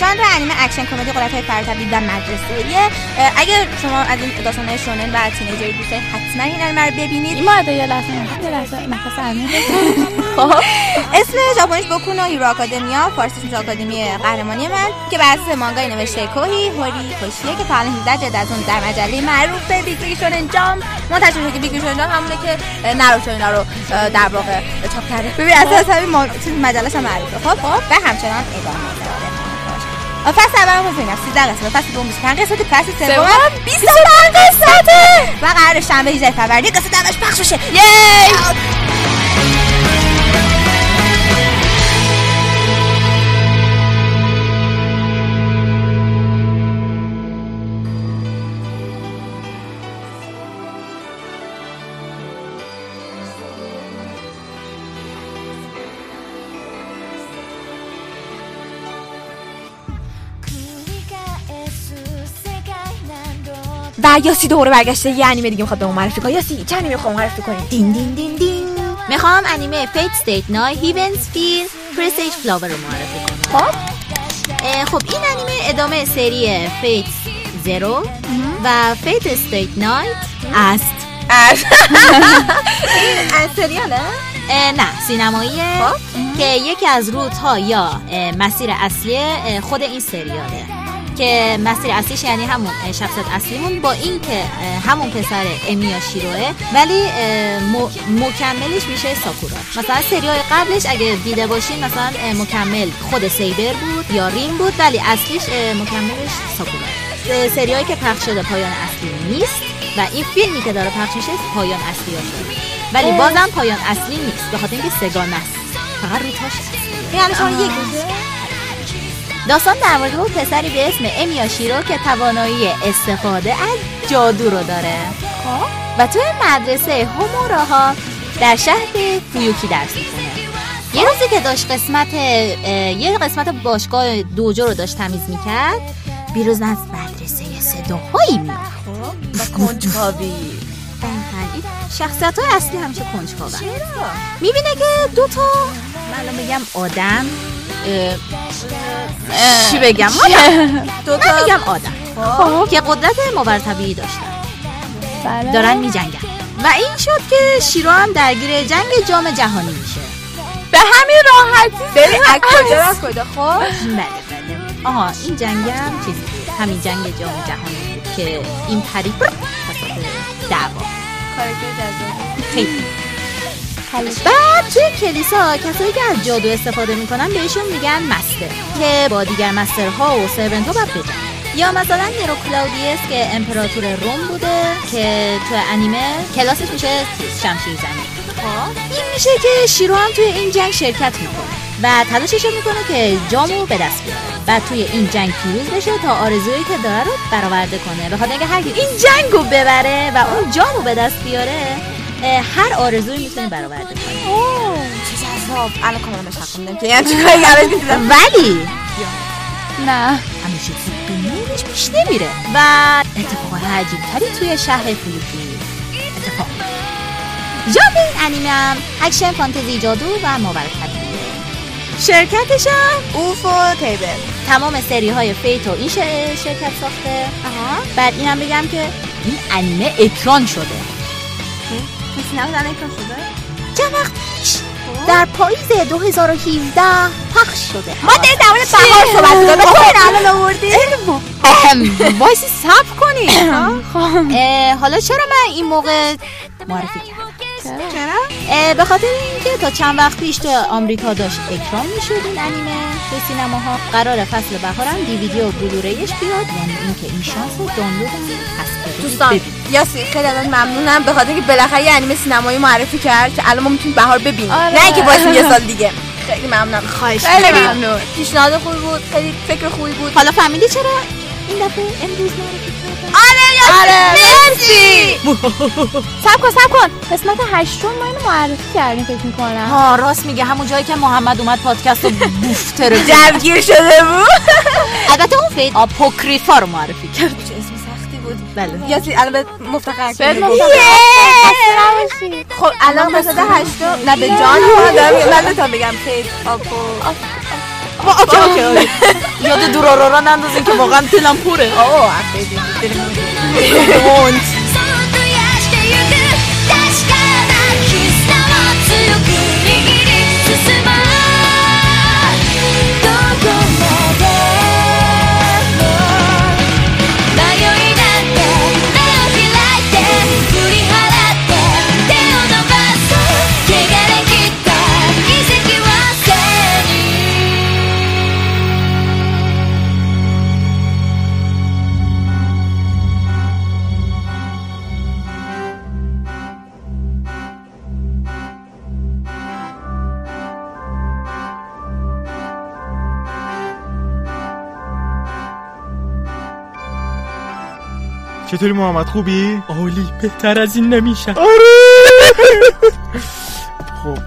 ژانر انیمه اکشن کمدی قدرت های فراطبیعی و مدرسه اگه شما از این داستانهای shonen و teenager ی دوست دارید حتما این انیمه رو ببینید. مورد یه لحظه یه لحظه [laughs] خب. اسم ژاپنیش Boku no Hero Academia فارسیش میشه آکادمی قهرمانی من که بر اساس مانگای نوشته کوهی هوری کوشیه که تا الان 18 جلد از اون در مجله معروف Weekly Shonen Jump منتشر شده که Weekly Shonen Jump همونه که ناروتو اینا رو در واقع چاپ کرده. ببین اساس همین ما- چیز مجلهش هم معروفه. خب خب و همچنان ادامه داره. فصل اول هم فیلم 13 قسمت فصل دوم 25 قسمت فصل سوم 25 قسمته. و قرار شنبه 18 فروردین قسمت اولش پخش بشه. یی! یاسی دوباره برگشته یه انیمه دیگه می‌خواد به ما معرفی کنه یاسی چه انیمه می‌خواد معرفی کنی دین دین دین دین می‌خوام انیمه Fate/stay night Heaven's Feel presage flower رو معرفی کنم خب خب این انیمه ادامه سری Fate/Zero و Fate/stay night است از سریاله اه، نه سینماییه که یکی از route ها یا اه، مسیر اصلی خود این سریاله که مسیر اصلیش یعنی همون شخصیت اصلیمون با این که همون پسر امیا شیروه ولی مکملش میشه ساکورا. مثلا سریال قبلش اگه دیده باشین مثلا مکمل خود سیبر بود یا ریم بود ولی اصلیش مکملش ساکورا. اه، سریالی که پخش شده پایان اصلی نیست و این فیلمی که داره پخش میشه پایان اصلی شده. ولی بازم پایان اصلی نیست به خاطر اینکه سگانه است. فقط این الان شما یک داستان در مورد اون پسری به اسم امیاشیرو که توانایی استفاده از جادو رو داره. و توی مدرسه هوموراها در شهر فویوکی درس می‌کنه یه روزی که داشت قسمت یه قسمت باشگاه دوجو رو داشت تمیز می‌کرد بیروز از مدرسه یه صداهایی میاد شخصیت های اصلی همیشه کنجکاون می‌بینه که دو تا من بگم آدم چی بگم؟ آدم. [laughs] دو من میگم آدم. خب. که قدرت ماورطبیعی داشتن. بله. دارن میجنگن. و این شد که شیرو هم درگیر جنگ جام جهانی میشه. به همین راحتی؟ ببین از کجا از کجا خب. بله بله. آها این جنگ هم چیزی همین جنگ جام جهانی بود که این پری دعوا. کاراکتر جذاب خیلی. بعد توی کلیسا کسایی که از جادو استفاده می‌کنن بهشون میگن مستر که با دیگر مسترها و سرونت ها باید بجن یا مثلا نیرو کلاودیس که امپراتور روم بوده که توی انیمه کلاسش میشه شمشیر زنی این میشه که شیرو هم توی این جنگ شرکت می‌کنه و تلاشش می‌کنه که جامو به دست بیاره. و توی این جنگ پیروز بشه تا آرزویی که داره رو برآورده کنه. به خاطر اینکه هر این جنگ رو ببره و اون جامو به دست بیاره هر آرزویی می‌تونه برآورده الان کاملا میدم که یعنی چیکاری [laughs] ولی؟ نه. همه چیز به میلش پیش نمیره. و اتفاقات عجیب تری توی شهر فیلیپین. اتفاق. ژانر این انیمه هم اکشن فانتزی جادو و ماورطبیعیه شرکتش هم ufotable. تمام سری های Fate و این ش- شرکت ساخته. بعد اینم بگم که این انیمه اکران شده. سینما شده چند وقت در پاییز 2017 پخش شده. ما در مورد بهار صحبت می‌کنیم. به خود الان آوردی؟ اهم، وایسی صبر کنی حالا چرا من این موقع معرفی کردم؟ اه، به خاطر اینکه تا چند وقت پیش تو آمریکا داشت اکرام می‌شد این انیمه. به سینماها قرار فصل بهارم دیویدی و بلوریش بیاد یعنی اینکه این شانس رو دانلود هست دوستان. یاسی خیلی ازت ممنونم. به خاطر اینکه بالاخره یه انیمه سینمایی معرفی کرد که الان ما می‌تونیم بهار ببینیم. آره. نه اینکه واسه یه سال دیگه. خیلی ممنونم. خواهش خیلی. ممنون. پیشنهاد خوبی بود. خیلی فکر خوبی بود. حالا فهمیدی چرا؟ این دفعه امروز معرفی آره یاسی آره. مرسی. [laughs] سب کن سب کن قسمت هشتم ما اینو معرفی کردیم فکر می‌کنم. ها راست میگه. همون جایی که محمد اومد پادکست رو بوفتره [laughs] جوگیر شده بود. [laughs] البته اون فید آپوکریفا رو معرفی کرد. چه اسم سختی بود. بله. یا سی الان به مفتخر کنیم. خب الان مثلا هشتا نه به جان من دارم میگم. من بهتون بگم. خیلی آپو اوکی اوکی یاد دورارارا نندازین که واقعا دلم پره آه دلم そ چطوری محمد؟ خوبی؟ عالی بهتر از این نمیشه. [laughs] خب.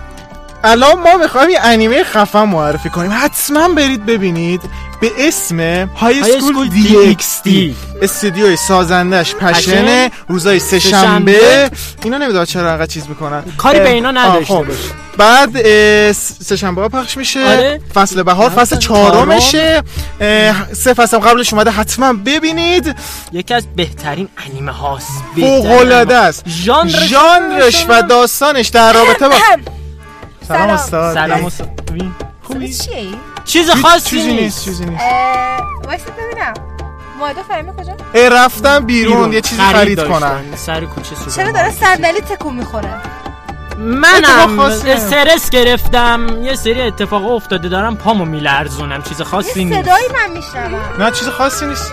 الان ما می‌خوایم یه انیمه خفن معرفی کنیم. حتما برید ببینید. به اسم های های سکول اسکول دی DXD. استودیوی سازندش پشنه پشن. روزای سه شنبه. اینا نمی‌دونم چرا انقدر چیز می‌کنن. کاری به اینا نداشته خب. باش. بعد سه شنبه ها پخش میشه. آره. فصل بهار فصل چهارمشه. سه فصل هم قبلش اومده حتما ببینید. یکی از بهترین انیمه هاست. فوق العاده است. ژانرش و داستانش در رابطه با سلام استاد. سلام استاد. خوبی؟ چیه؟ چیز خاصی چیزی نیست. چیزی نیست. وایسا ببینم. مایده فهمی کجا؟ ای رفتم بیرون یه چیزی خرید داشتن. کنم سر کوچه سوپر چرا داره صندلی تکون می‌خوره؟ منم. استرس گرفتم. یه سری اتفاق افتاده دارم پامو میلرزونم. چیز خاصی نیست. صدایی من میشنوم. نه چیز خاصی نیست.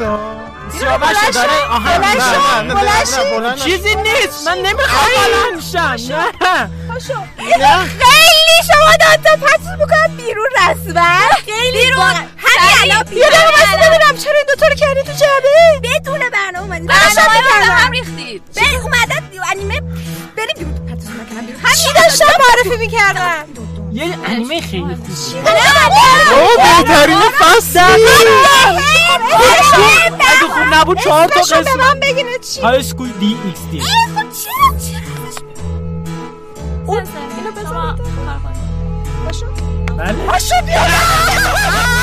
سیاوش داره. شو، نه، نه، نه،. چیزی نیست من نمی‌خوام بلند شم نه. خیلی شما داتا پس می‌کنم بیرون رسما. خیلی بیرون. همین الان بیرون ببینم چرا این دوتا رو کردی تو جعبه. بدون برنامه اومدید برنامه هم ریختید. بریم اومدن انیمه بریم همین داشتم معرفی می‌کردم یه انیمه خیلی خوب او بهترین فصل. اگه خوب نبود چهار تا اسمشو به من بگین چی؟ High School DxD خب چی اون اینو بذار پاشو بله. پاشو بیا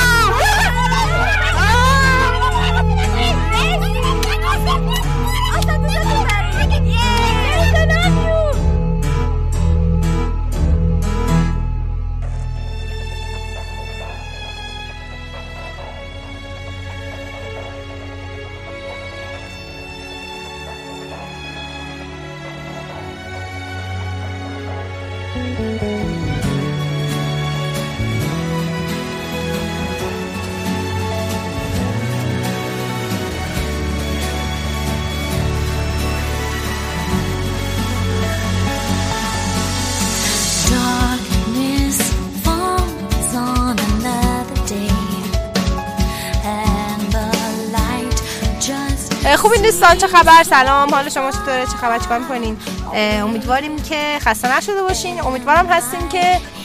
just خوب این دوستان چه خبر؟ سلام. حال شما چطوره؟ چه خبر؟ چیکار می‌کنین؟ امیدواریم که خسته نشده باشین. امیدوارم هستیم که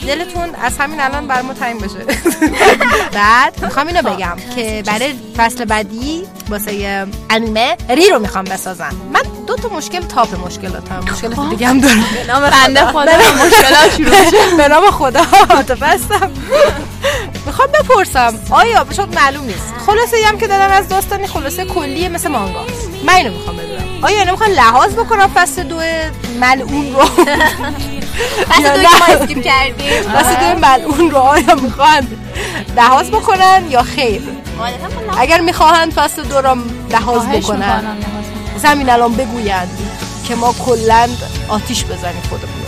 دلتون از همین الان بر ما تنگ بشه [laughs] بعد می‌خوام اینو بگم که برای فصل بعدی واسه انیمه ری رو می‌خوام بسازن من دو تا مشکل تاپ مشکلاتم. مشکلات دیگه هم دارم. نام بنده خدا. مشکلات شروع شد به نام خدا. [laughs] [laughs] متبستم می‌خوام بپرسم آیا شاید معلوم نیست. خلاصه هم که دادم از داستانی خلاصه کلیه مثل مانگا. من اینو می‌خوام بدونم. آیا اینو می‌خوان لحاظ بکنم فصل دو ملعون رو؟ [laughs] دوی نه؟ ما اسکیپ کردیم. [laughs] فصل دو ملعون رو آیا می‌خوان لحاظ بکنن یا خیر؟ اگر می‌خواهند فصل دو را لحاظ بکنن. از همین الان بگویند که ما کلا آتیش بزنیم خودمون.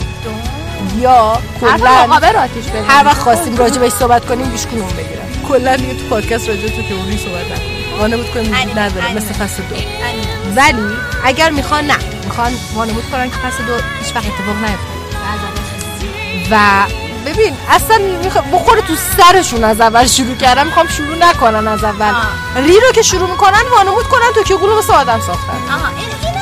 یا کلا مقابل آتیش بزنیم. هر وقت خواستیم راجع بهش صحبت کنیم گوشکنون بگیرم کلا دیگه تو پادکست راجع تو تئوری صحبت نکنیم وانمود کنیم نداره. مثل فصل دو. ولی اگر می‌خوان نه. می‌خوان وانمود کنن که فصل دو هیچ وقت اتفاق نیفته. و ببین اصلا بخوره تو سرشون از اول شروع کردم می‌خوام شروع نکنن از اول. ری رو که شروع می‌کنن وانمود کنن تو که واسه آدم ساختن. آها این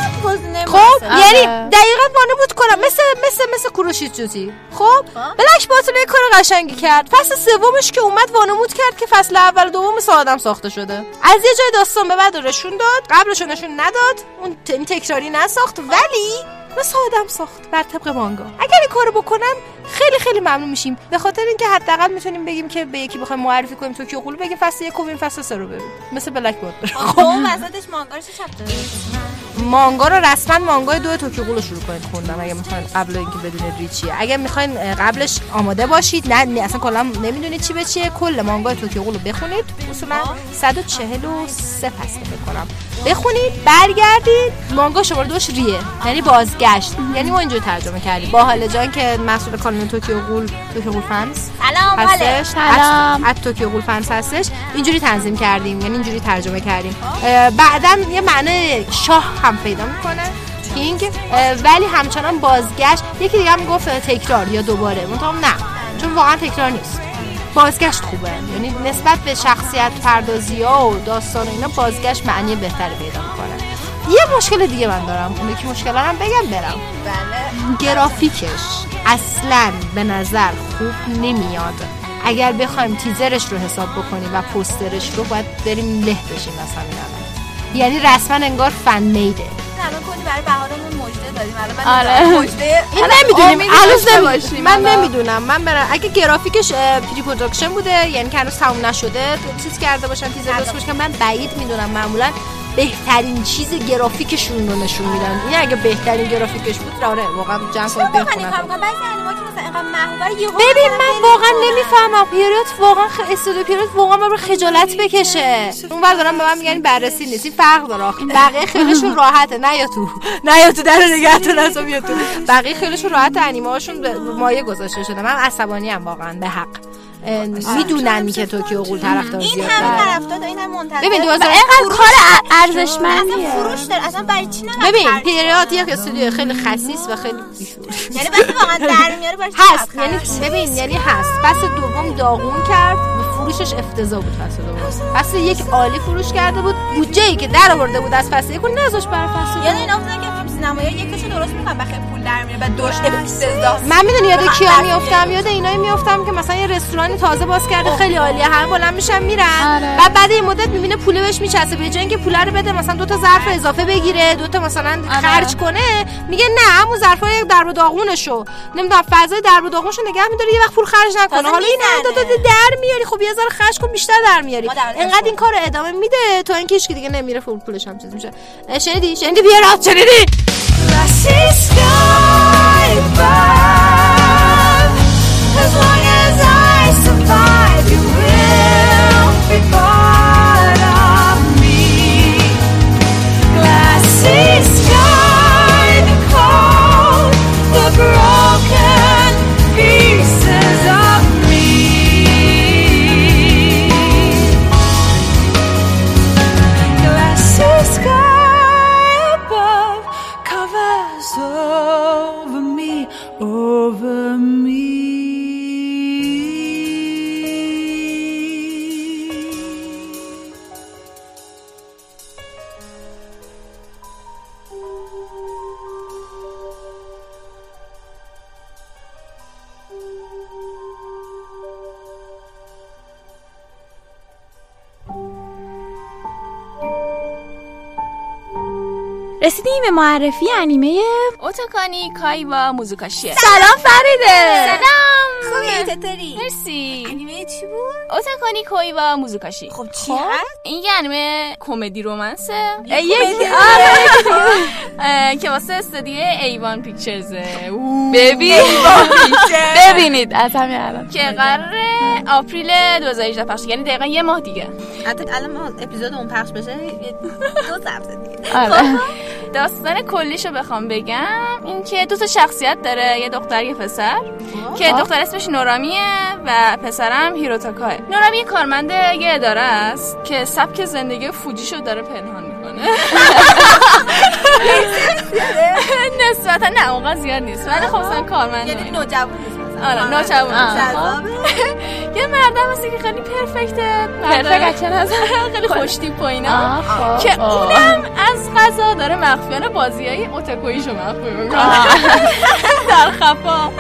خب آره. یعنی دقیقا وانمود کنم. مثل مثل مثل کوروشیتسوزی خب بلک باتل یه کار قشنگی کرد. فصل سومش که اومد وانمود کرد که فصل اول و دوم آدم ساخته شده. از یه جای داستان به بعد نشون داد. قبلش نشون نداد. اون این تکراری نساخت. ولی مثل آدم ساخت بر طبق مانگا. اگر این کارو بکنن خیلی خیلی ممنون میشیم. به خاطر اینکه حداقل می‌تونیم بگیم که به یکی بخوایم معرفی کنیم توکیو غول بگیم فصل یک و ببین فصل سه رو ببین. مثل Black Butler خب وسطش مانگا رو چه chapter مانگا رو رسما مانگای دو توکیو رو شروع کنید خوندن اگه می‌خواین قبل اینکه بدونید re چیه اگه می‌خواین قبلش آماده باشید نه, نه اصلا کلا نمی‌دونید چی به چیه کل مانگای توکیو غول رو بخونید. اصولا 143 فصل بکنم بخونید برگردید. مانگا شماره دوش re ئه یعنی بازگشت. یعنی ما اینجوری ترجمه کردیم. با حال جان که مسئول کانون توکیو غول Tokyo Ghoul Fans سلام هستش. سلام. at Tokyo Ghoul Fans هستش. اینجوری تنظیم کردیم یعنی اینجوری ترجمه کردیم. اه، بعدا یه معنی شاه هم پیدا می‌کنه. king ولی همچنان بازگشت. یکی دیگه هم گفت تکرار یا دوباره. منتها نه. چون واقعا تکرار نیست. بازگشت خوبه. یعنی نسبت به شخصیت پردازی ها و داستان و اینا بازگشت معنی بهتری پیدا می‌کنه. یه مشکل دیگه من دارم. اون یکی مشکل هم بگم برم. گرافیکش اصلا به نظر خوب نمیاد. اگر بخوایم تیزرش رو حساب بکنیم و پوسترش رو باید بریم له بشیم از همین الان یعنی رسما انگار فن میده کلی برای بهارمون مژده دادیم الان آره. مژده این نمی‌دونیم. هنوز داشته نمی- باشیم. من. نمی‌دونم. من برم اگه گرافیکش پری پروداکشن بوده یعنی که هنوز تموم نشده چیز کرده باشن تیزر درست باشن من بعید می‌دونم معمولا بهترین چیز گرافیکشون رو نشون میدن. این اگه بهترین گرافیکش بود آره واقعا محبوبه یهو ببین من واقعا. نمی‌فهمم. پیریود واقعا. استودیو پیریود واقعا من خجالت بکشه. اون ور دارم به من میگن بررسی نیست این فرق داره. بقیه خیلیشون راحته. نه یا تو. [laughs] نه یا تو در نگهتون از بیا تو. بقیه خیلیشون راحت انیمه هاشون مایه گذاشته شده. من عصبانی ام واقعا به حق. می‌دونن که توکیو غول طرفدار این زیاد همه داره. طرفدار این همه منتظر ببین، 2000 اینقدر کار ارزشمندیه. فروش داره. اصلا برای چی نباید ببین پیریود یک استودیو خیلی خسیس و خیلی بیشور یعنی وقتی واقعا در میاره چی هست یعنی؟ ببین یعنی هست. فصل دوم داغون کرد و فروشش افتضاح بود فصل دوم. فصل یک عالی فروش کرده بود. بودجه ای که در آورده بود از فصل یک رو نذاشت برای فصل یعنی اینا که سینمایی یکیشو درست می‌کنن و خیلی پول در میاره و دوش افتضاح من می‌دونی یاد و کیا میافتم؟ یاد اینایی میافتم که مثلا یه رستورانی تازه باز کرده خیلی عالیه همه بلند میشن میرن. آره. بعد بعد این مدت می‌بینه پوله بهش میچسبه. به جای اینکه پوله رو بده مثلا دو تا ظرف اضافه بگیره دو تا مثلا خرج کنه میگه نه همون ظرفای درب و داغونشو. نمی‌دونم فضای درب و داغونشو نگه میداره یه وقت پول خرج نکنه. حالا این. دو تا در میاری خب یه ذره خرج کن بیشتر در میاری. در انقدر این کار ادامه میده تا اینکه هیچ دیگه نمیره فول پولش هم چیز میشه. شنیدی؟ شنیدی؟ بیا رات شنیدی؟ As long as I survive, you will be part رسیدیم به معرفی انیمه اوتوکانی کای و موزوکاشیه سلام فریده. سلام. خوبی چطوری؟ مرسی. انیمه چی بود؟ اوتاکانی کوی و موزوکاشی. خب چی؟ هست این یه انیمه کمدی رومنسه. یک اه، که واسه استودیو ایوان پیکچرزه. ببین. ببینید. از همین الان. که قرار آپریل 2018 پخش یعنی دقیقا یه ماه دیگه. حتی الان ما اپیزود اون پخش بشه دو هفته دیگه. آره. داستان کلیشو بخوام بگم. این که دو تا شخصیت داره یه دختر یه پسر. که دختر اسمش نورامیه و پسرم هیروتاکاه. نورامی یه کارمند یه اداره است که سبک زندگی فوجیشو داره پنهان می‌کنه. [laughs] [laughs] نسبتا نه اونقدر زیاد نیست. ولی خب کارمند یعنی نوجوان آره ناچبون آه. [laughs] یه مردم هستی که خیلی پرفکته پرفکت از؟ [laughs] خیلی اینا. آه، خب. که. اونم از غذا داره مخفیانه بازی های اوتاکویشو مخفی می‌کنه. [laughs] در خفا.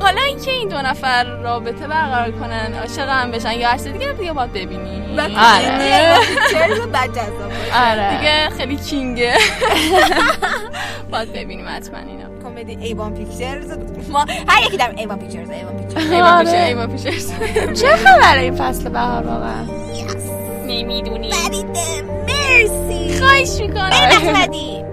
حالا اینکه این دو نفر رابطه برقرار کنن عاشق هم بشن یا هر دیگه دیگه باید ببینی آره. آره. دیگه خیلی کینگه. باید ببینیم حتما اینا. کمدی ایوان پیکچرز ما هر یکی در ایوان پیکچرز ایوان پیکچرز ایوان پیچرز چه خبره این فصل بهار واقعا؟ نمی‌دونی. فریده مرسی. خواهش می‌کنم. احمدی.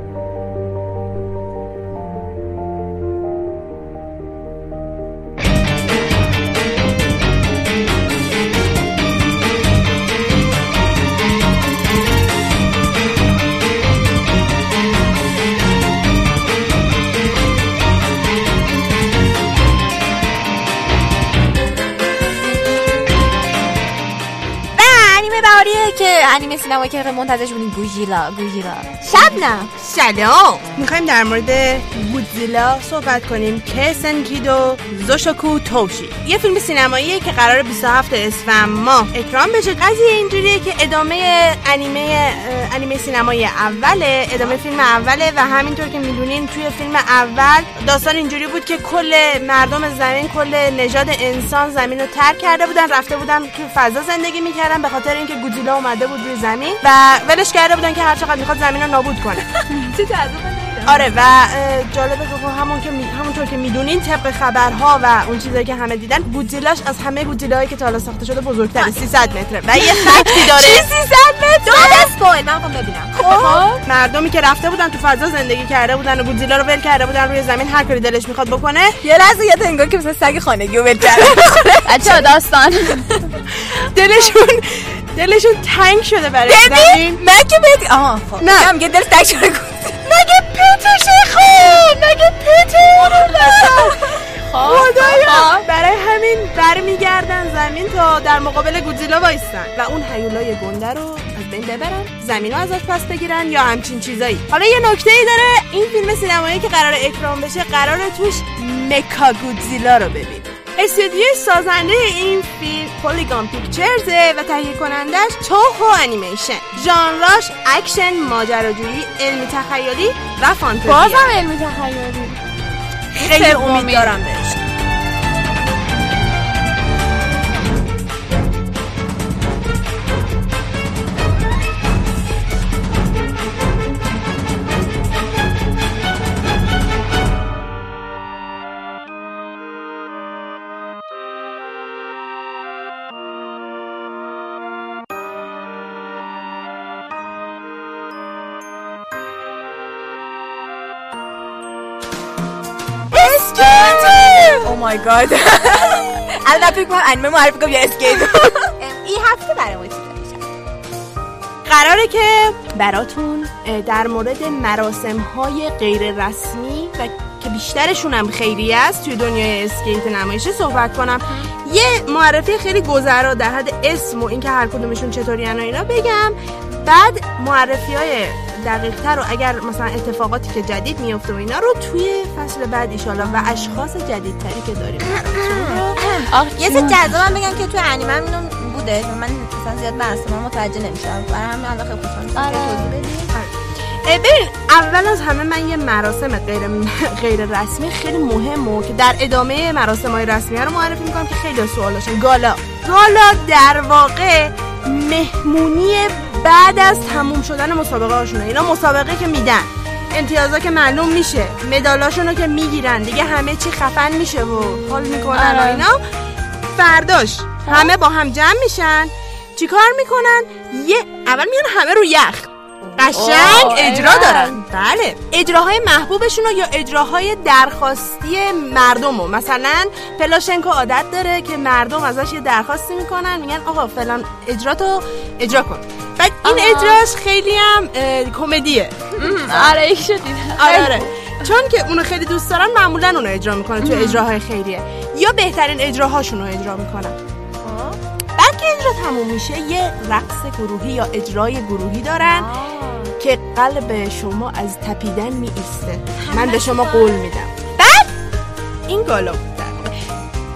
انیمه سینما که منتظرش بودیم. گوژیلا گوژیلا شبنم. سلام می‌خوایم در مورد گودزیلا صحبت کنیم. که سنکیدو زوشوکو توشی. یه فیلم سینماییه که قرار 27 اسفند ماه اکران بشه. قضیه اینجوریه که ادامه انیمه انیمه سینمایی اوله ادامه فیلم اوله و همینطور که می‌دونین توی فیلم اول داستان اینجوری بود که کل مردم زمین کل نژاد انسان زمین رو ترک کرده بودن رفته بودن تو فضا زندگی می‌کردن به خاطر اینکه گودزیلا اومده بود روی زمین و ولش کرده بودن که هر چقدر می‌خواد زمین رو نابود کنه. چه جذاب آره و اه، جالبه که همون که می... همونطور که می‌دونین طبق خبرها و اون چیزایی که همه دیدن گودزیلاش از همه گودزیلاهایی که تا حالا ساخته شده بزرگتره 300 متره. و یه [laughs] فکتی داره؟ چی 300 متر داد اسپویل من ببینم. خب مردمی که رفته بودن تو فضا زندگی کرده بودن و گودزیلا رو ول کرده بودن روی زمین هر کاری دلش می‌خواد بکنه. یه لحظه یاد انگار که مثل سگ خانگی رو ول کرده [laughs] بچه داستان. دلشون دلشون تنگ شده برای زمین. من که بهت آها خب. نه. نه میگه دل تک شده. مگه پیتشه خون مگه پیته خدایا. برای همین برمیگردن زمین تا در مقابل گودزیلا وایستن. و اون هیولای گنده رو از بین ببرن زمین رو ازش پس بگیرن یا همچین چیزایی. حالا یه نکته ای داره این فیلم سینمایی که قرار اکرام بشه قرار توش مکا گودزیلا رو ببین استودیوی سازنده این فیلم Polygon Pictures ه و تهیه کنندش Toho Animation ژانراش اکشن ماجراجویی علمی تخیلی و فانتزی بازم علمی تخیلی. خیلی امید دارم بهش. مای گاد الان فکر کنم انیمه معرفی کنم یه اسکیت این هفته برای ما؟ قراره که براتون در مورد مراسم های غیر رسمی و که بیشترشون هم خیریه است توی دنیای اسکیت نمایشی صحبت کنم. یه معرفی خیلی گذرا در حد اسم و اینکه هر کدومشون چطوری و اینا بگم. بعد معرفی های دقیق تر و اگر مثلا اتفاقاتی که جدید میفته و اینا رو توی فصل بعد ایشالا و اشخاص جدیدتری که داریم. یه چیز جذابم بگم که توی انیمه هم اینو بوده. من مثلا زیاد مراسم ها متوجه نمیشم. برای همین الان خیلی خوشحال ببین اول از همه من یه مراسم غیر [laughs] غیر رسمی خیلی مهمه که در ادامه مراسم های رسمی رو معرفی می‌کنم که خیلی سوالاشون گالا. گالا در واقع مهمونی بعد از تموم شدن مسابقه هاشونه. اینا مسابقه که میدن. امتیازا که معلوم میشه. مدالاشونو که می‌گیرن. دیگه همه چی خفن میشه و حال می‌کنن آره. اینا. فرداش همه با هم جمع میشن. چیکار می‌کنن؟ یه اول میان همه رو یخ. قشنگ اجرا. دارن. بله. اجراهای محبوبشون یا اجراهای درخواستی مردم رو. مثلا پلاشنکو عادت داره که مردم ازش یه درخواستی می‌کنن میگن آقا فلان اجراتو اجرا کن. بعد این. اجراش خیلی هم کمدیه. آره یک شدید آره آره. چون که اونو خیلی دوست دارن معمولا اونو اجرا می‌کنن تو اجراهای خیریه. یا بهترین اجراهاشون رو اجرا می‌کنن. بعد که اجرا تموم میشه یه رقص گروهی یا اجرای گروهی دارن که قلب شما از تپیدن می ایسته من به شما قول میدم. بعد این گالا.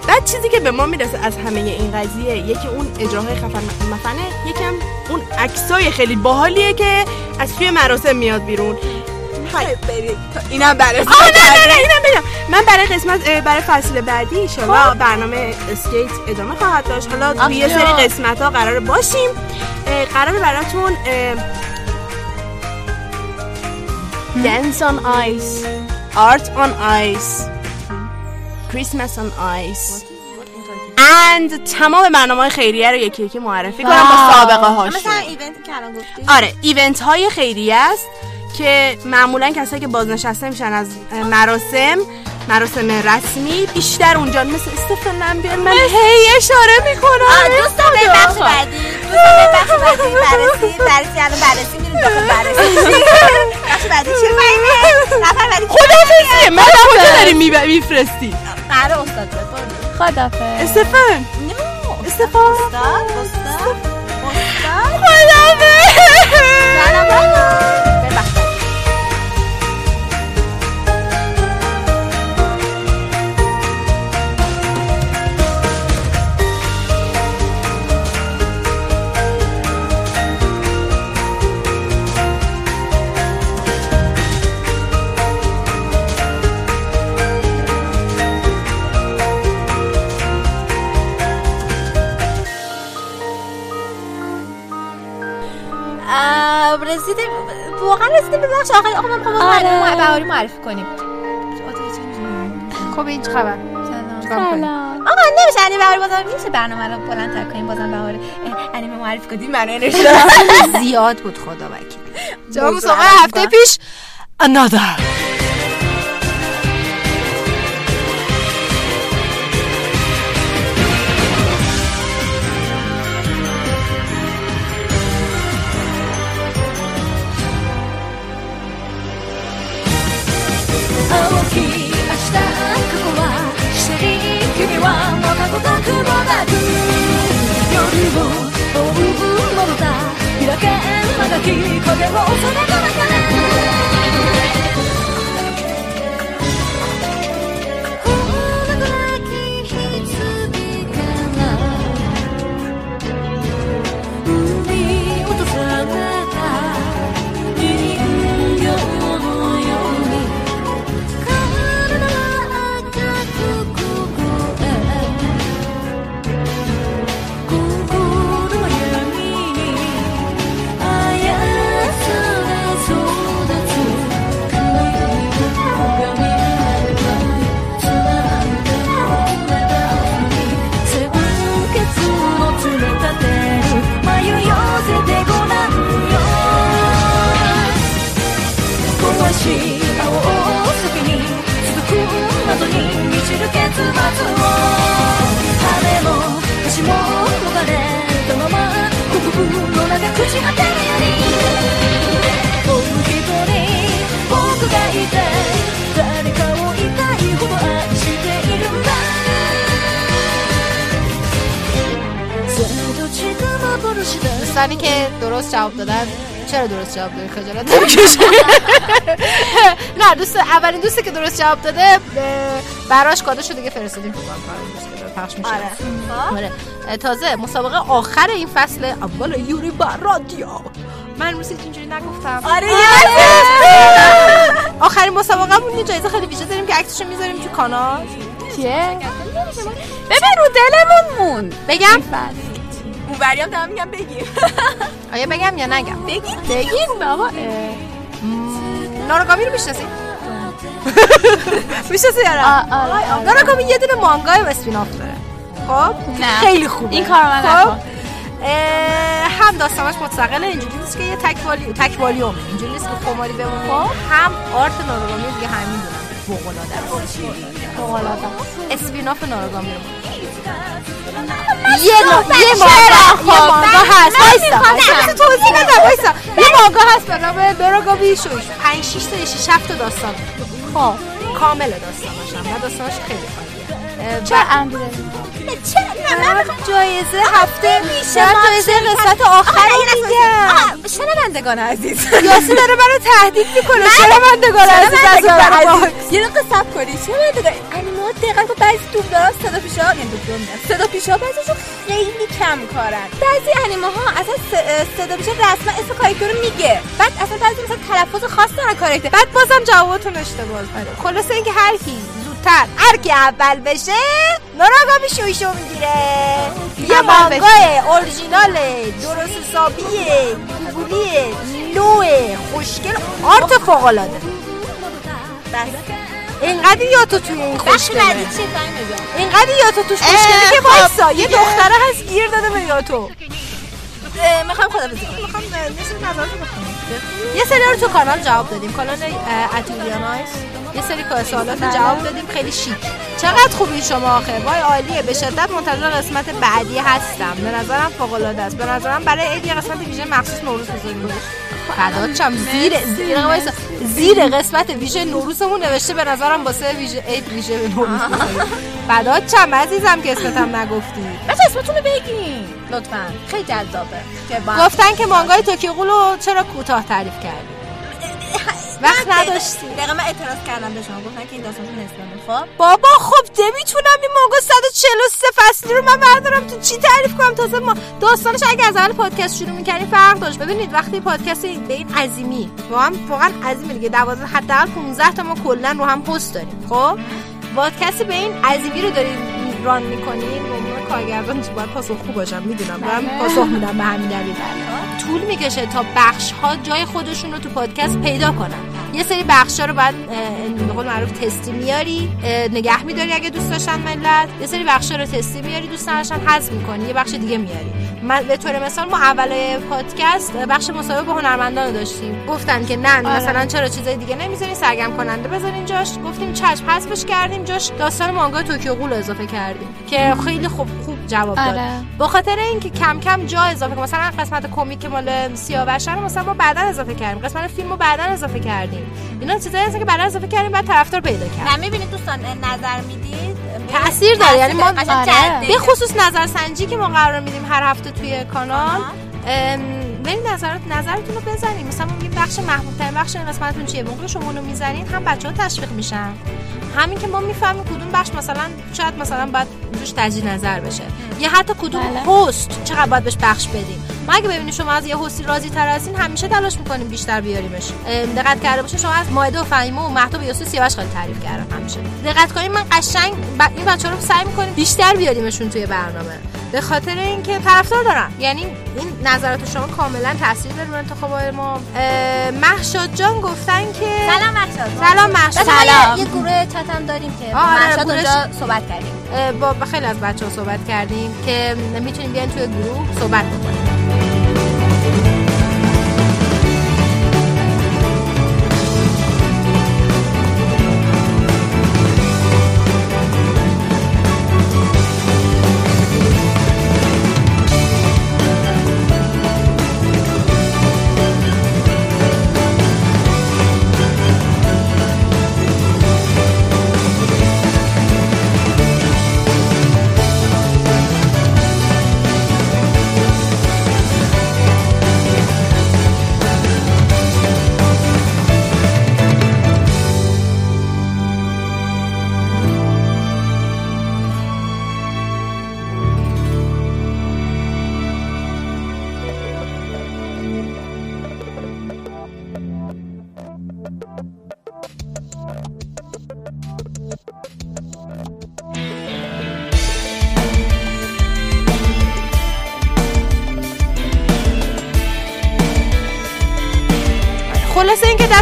بعد چیزی که به ما می‌رسه از همه این قضیه یکی اون اجراهای خفن مفنه یکم اون عکسای خیلی باحالیه که از توی مراسم میاد بیرون. اینم برای آه نه نه نه اینم بگم. من برای قسمت برای فصل بعدی انشالله برنامه اسکیت ادامه خواهد داشت. حالا توی یه. سری قسمت ها قرار باشیم. قرار براتون Dance on Ice Art on Ice Christmas on Ice and تمام برنامه های خیریه رو یکی یکی معرفی کنم با سابقه هاشون مثلا event ی که الان گفتی آره event های خیریه است. که معمولا کسایی که بازنشسته میشن از مراسم مراسم رسمی بیشتر اونجا مثل استفن من بیان من هی اشاره می‌کنم. دوستان به بخش بعدی. دوستان به بخش بعدی. بررسی بررسی الان بررسی میریم. داخل بررسی بخش بعدی [laughs] چه فهمه نفر بعدی خدافزیه من کجا داری میفرستی؟ قرار استاد. خدافظ. استفن استفن استاد استاد استاد. خدافز واقعا رسیدیم به بخش آخر آقا من می‌خوام آره. برنامه بهاری معرفی کنیم. خب این چه خبر؟ سلام. آقا نمیشه انیمه بهاری بازم نمیشه برنامه رو بلندتر کنیم بازم بهاری اه، انیمه معرفی کنیم برنامه نوشته زیاد بود خدا وکیل. جواب موضوع مسابقه هفته. پیش another. き明日過はして君はまたごたくもなく夜を追うものだ開けんまがき影を恐れる دوستانی که درست جواب دادن. چرا درست جواب دادی خجالت [laughs] [laughs] نه دوست اولین دوستی که درست جواب داده براش کادوشو دیگه فرستادیم. پخش میشه. آره. اه، تازه مسابقه آخر این فصل اول یوری بر رادیو. من روسی اینجوری نگفتم. آره [laughs] آخرین مسابقه یه جایزه خیلی ویژه داریم که عکسشو می‌ذاریم تو کانال. چیه ببین رو دلمون مون بگم؟ هم دارم میگم بگیر [laughs] آیا بگم یا نگم؟ بگین بگین بابا. ناراگامی رو می‌شناسی؟ [laughs] می‌شناسی یا نه؟ آره ناراگامی یه دونه مانگای و اسپیناف داره. خب. خیلی خوبه. این کارو من خب؟ نکن. هم داستانش مستقله اینجوری نیست که یه تک والی تک والیومه اینجوری نیست که خماری بمونی هم آرت ناراگامی دیگه همین فوق العاده است. فوق العاده اسپیناف ناراگامی رو. یه یه مانگا هست وایسا. توضیح بدم وایسا. یه مانگا هست به نام ناراگامی شوش 5 6 تا 6 7 تا داستان. خب. کامل داستانش هم داستانش خیلی خالیه چه اندونه چرا؟ نه جایزه هفته میشه. جایزه قسمت آخر میگم شنوندگان عزیز. [laughs] یاسی داره منو تهدید می‌کنه. شنوندگان عزیز از شنوندگان. یه دقیقه صبر کنی. چرا دقیقا تو بعضی دارن صدا پیشا یعنی دوم میگم صدا پیشا بعضیشون خیلی کم کارن. بعضی انیمه ها اصلا صدا پیشا رسما اسم کاراکتر رو میگه. بعد اصلا بعضی مثلا تلفظ خاص دارن کاراکتر. بعد بازم جوابتون اشتباه خلاصه اینکه هر کی زودتر هر کی اول بشه ناراگامی شویشو می‌گیره. یه مانگای اورجینال درست حسابیه گوگلیه نوع خوشگل آرت فوق‌العاده. بس. اینقدر یا تو توی این بخش خوشگله. اینقدر یا تو توش خوشگله که خب، وایسا یه. دختره هست گیر داده به یا تو می‌خوام خدا بزنم می‌خوام یه سری رو تو کانال جواب دادیم. کانال اتوریانایس یه سری سوالات رو جواب دادیم. خیلی شیک. چقدر خوبی شما آخه؟ وای عالیه. به شدت منتظر قسمت بعدی هستم. به نظرم فوق العاده است. به نظرم برای عید یه قسمت ویژه مخصوص نوروز بذاریم فدات شم زیر زیر. زیر قسمت ویژه نوروزمون نوشته به نظرم واسه ویژه عید ویژه به نوروز فدات شم عزیزم که اسمتم نگفتی؟ بچه اسمتون رو بگین. لطفا. خیلی جذابه. گفتن که مانگای توکیو غول رو چرا کوتاه تعریف کردی؟ وقت نداشتی دقیقا من اعتراض کردم به شما. گفتن که این داستانشون نصفه خب. بابا خب نمی‌تونم این مانگا 143 فصلی رو من بردارم. تو چی تعریف کنم؟ تازه ما داستانش اگه از اول پادکست شروع می‌کردیم فرق داشت. ببینید وقتی پادکست به این عظیمی واقعا واقعا عظیمه دیگه. 12 حداقل 15 تا ما کلا رو هم هست داریم خب؟ پادکست به این عظیمی رو داریم ران می‌کنین به عنوان کارگردان باید پاسخگو باشم می‌دونم. دارم پاسخ میدم به همین دلیل. طول می‌کشه تا بخش ها جای خودشون رو تو پادکست پیدا کنن. یه سری بخش ها رو باید به قول معروف تستی میاری نگه میداری اگه دوست داشتن ملت. یه سری بخش ها رو تستی میاری دوست نداشتن حذف می‌کنی یه بخش دیگه میاری. من به طور مثال ما اول پادکست بخش مصاحبه با هنرمندان رو داشتیم. گفتن که نه مثلا چرا چیزای دیگه نمی‌ذارین سرگرم کننده بذارین جاش. گفتیم چشم حذفش کردیم جاش. داستان مانگا توکیو رو اضافه کردیم. که خیلی خوب خوب جواب داد. آره. به خاطر اینکه کم کم جا اضافه کنیم. مثلا قسمت کمیک مال سیاوش رو مثلا ما بعدا اضافه کردیم. قسمت فیلم رو بعدا اضافه کردیم. اینا چیزایی هستن که بعدا اضافه کردیم بعد طرفدار پیدا کرد نه می‌بینید دوستان نظر می‌دید؟ تاثیر داره. یعنی ما جذابه. به خصوص نظرسنجی که ما قرار میدیم هر هفته توی کانال. برید نظرات نظرتون رو بزنید مثلا میگیم بخش محبوب ترین بخش این قسمتتون چیه؟ موقع شما اونو می‌زنید هم بچه ها تشویق میشن. همین که ما می‌فهمیم کدوم بخش مثلا شاید مثلا باید روش تجدید نظر بشه. یا حتی کدوم هست چقدر باید بهش بخش بدیم. ما اگه ببینیم شما از یه هستی راضی تر هستین همیشه تلاش می‌کنیم بیشتر بیاریمش. دقت کرده باشین شما از مایده و فهیمه و مهتاب یوسف سیاوش خیلی تعریف کردم همیشه. دقت کنید من قشنگ ب... این بچه رو سعی می‌کنیم بیشتر بیاریمشون توی برنامه. به خاطر اینکه طرفدار دارن یعنی این نظرات شما کاملا تاثیر داره روی انتخابات ما. اه، مهشاد جان گفتن که سلام مهشاد. سلام بچه‌ها، سلام. یه گروه چت هم داریم که آره، گروهش- اونجا صحبت کردیم. با خیلی از بچه ها صحبت کردیم که می‌تونیم بیاین توی گروه صحبت بکنیم.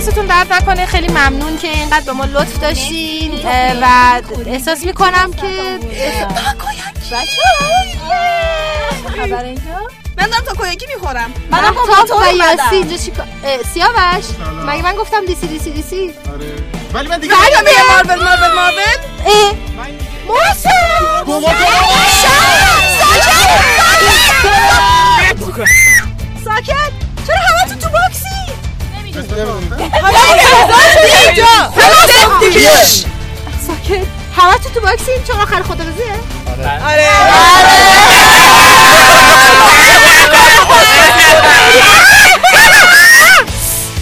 دستتون درد نکنه خیلی ممنون که اینقدر به ما لطف داشتین و احساس می‌کنم که خبر اینجا من دارم تا کویکی می‌خورم منم با تاپ و. یاسی اینجا چی سیاوش. مگه من گفتم دیسی دیسی دیسی؟ آره. ولی من دیگه نگم به مارول مارول مارول. اه. محسن ساکت! تو باکسی ساکت همه تو تو باکسیم چون آخر خدافزیه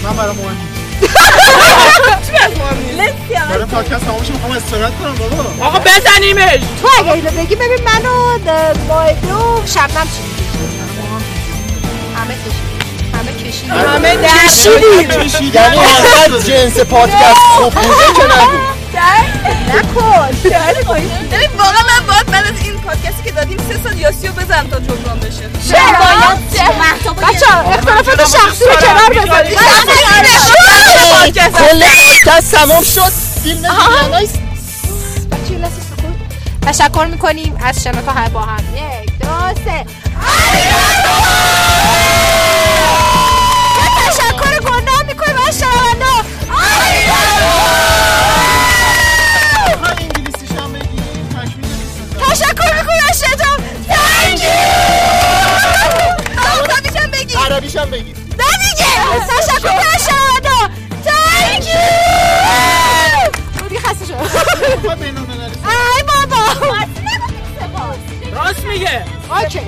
من برای مهم برای پادکست می‌خوام استراحت کنم بابا آقا بزنیمش تو اگه اینو بگی ببین منو مایدی و شبنم چی؟ همه همه کشیدیم همه کشیدیم یعنی انقدر جنس پادکست خوب بوده که نبود نکن ببین واقعا من باید بعد از این پادکستی که دادیم سه سال یاسیو بزنم تا جبران بشه. بچه اختلافات شخصی رو کنار بذارید. کل پادکست تمام شد. فیلم ویلانای بچه یه لحظه سکوت. تشکر می‌کنیم از شنوتو های با هم. یک دو سه. ای بابا. راست میگه. اوکی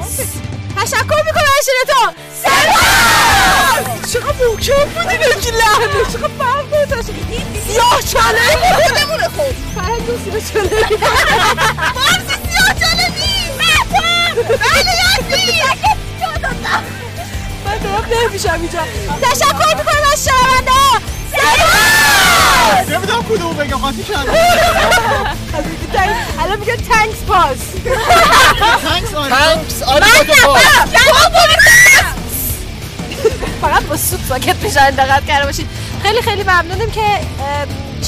تشکر می‌کنم از شنوتو سپاس چقدر محکم بودی بگی لحنه چقدر فرق داره سیاه چاله خودمونه خب. فرق دو سیاه چاله بارسی سیاه چاله نیست بله یاسی من دارم نمیشم اینجا. تشکر می‌کنم از شنونده. ها نمی‌دونم کدوم بگم قاطی کردم. [laughs] الان تنکس پاس تانکس آره. تانکس آره فقط با سوت ساکت میشن دقت کرده باشید خیلی خیلی ممنونیم که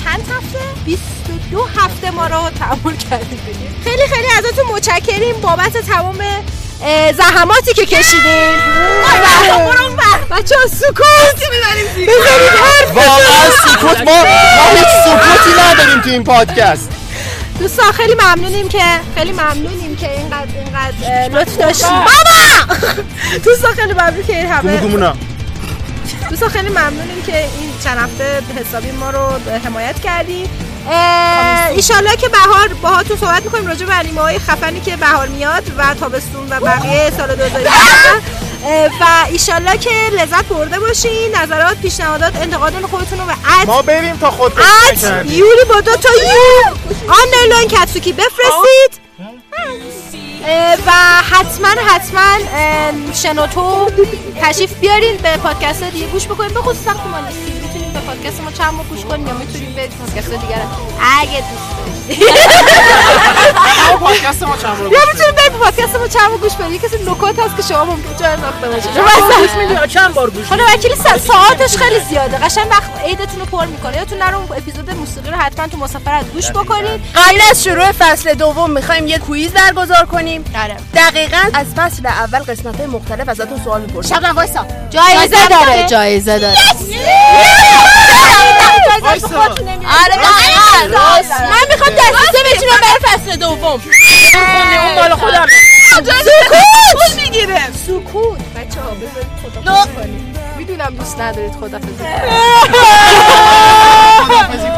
چند هفته؟ 22 هفته ما رو تحمل کردید. خیلی خیلی ازتون متشکریم. بابت تمام زحماتی که کشیدین بچه ها سکوت. واقعا سکوت ما ما هیچ سکوتی نداریم تو این پادکست. دوستان خیلی ممنونیم که خیلی ممنونیم که اینقدر اینقدر لطف داشتیم. بابا! دوستان خیلی ممنون که این همه دوستان خیلی ممنونیم که این چند هفته حسابی ما رو حمایت کردی. ایشالله که بهار باهاتون صحبت می‌کنیم. راجع به انیمه های خفنی که بهار میاد و تابستون و بقیه سال 2019 و ایشالله که لذت برده باشین نظرات پیشنهادات انتقادات خودتون رو به at ما بریم تا خود یوری با دو تا U. underline Katsuki بفرستید. و حتما حتما شنوتو تشریف بیارین به پادکست دیگه گوش بکنین. به خصوص وقتی ما نیستیم به پادکست ما چند بار گوش کنین یا می‌تونین به پادکست دیگه اگه دوست [laughs] دارید پادکست ما چند بار یا می‌تونین به پادکست ما چند بار گوش بدین یه کسی نکات هست که شما ممکن جا انداخته باشید. گوش میدی یا چند بار گوش خدا وکیلی سا- ساعتش خیلی زیاده. قشنگ وقت عیدتون رو پر می‌کنه. یادتون نره اون اپیزود موسیقی رو حتما تو مسافرت گوش بکنید قبل از شروع فصل دوم می‌خوایم یه کویز برگزار کنیم. آره. دقیقا از فصل اول قسمت های مختلف ازتون سوال می‌پرسیم شبنم وایسا. جایزه داره. جایزه داره. آره راست. من می‌خوام دستیسه بچینم برای فصل دوم اون مال خودم سکوت می‌گیره سکوت بچه ها بذارید خدا می‌دونم دوست ندارید خدا خدافزی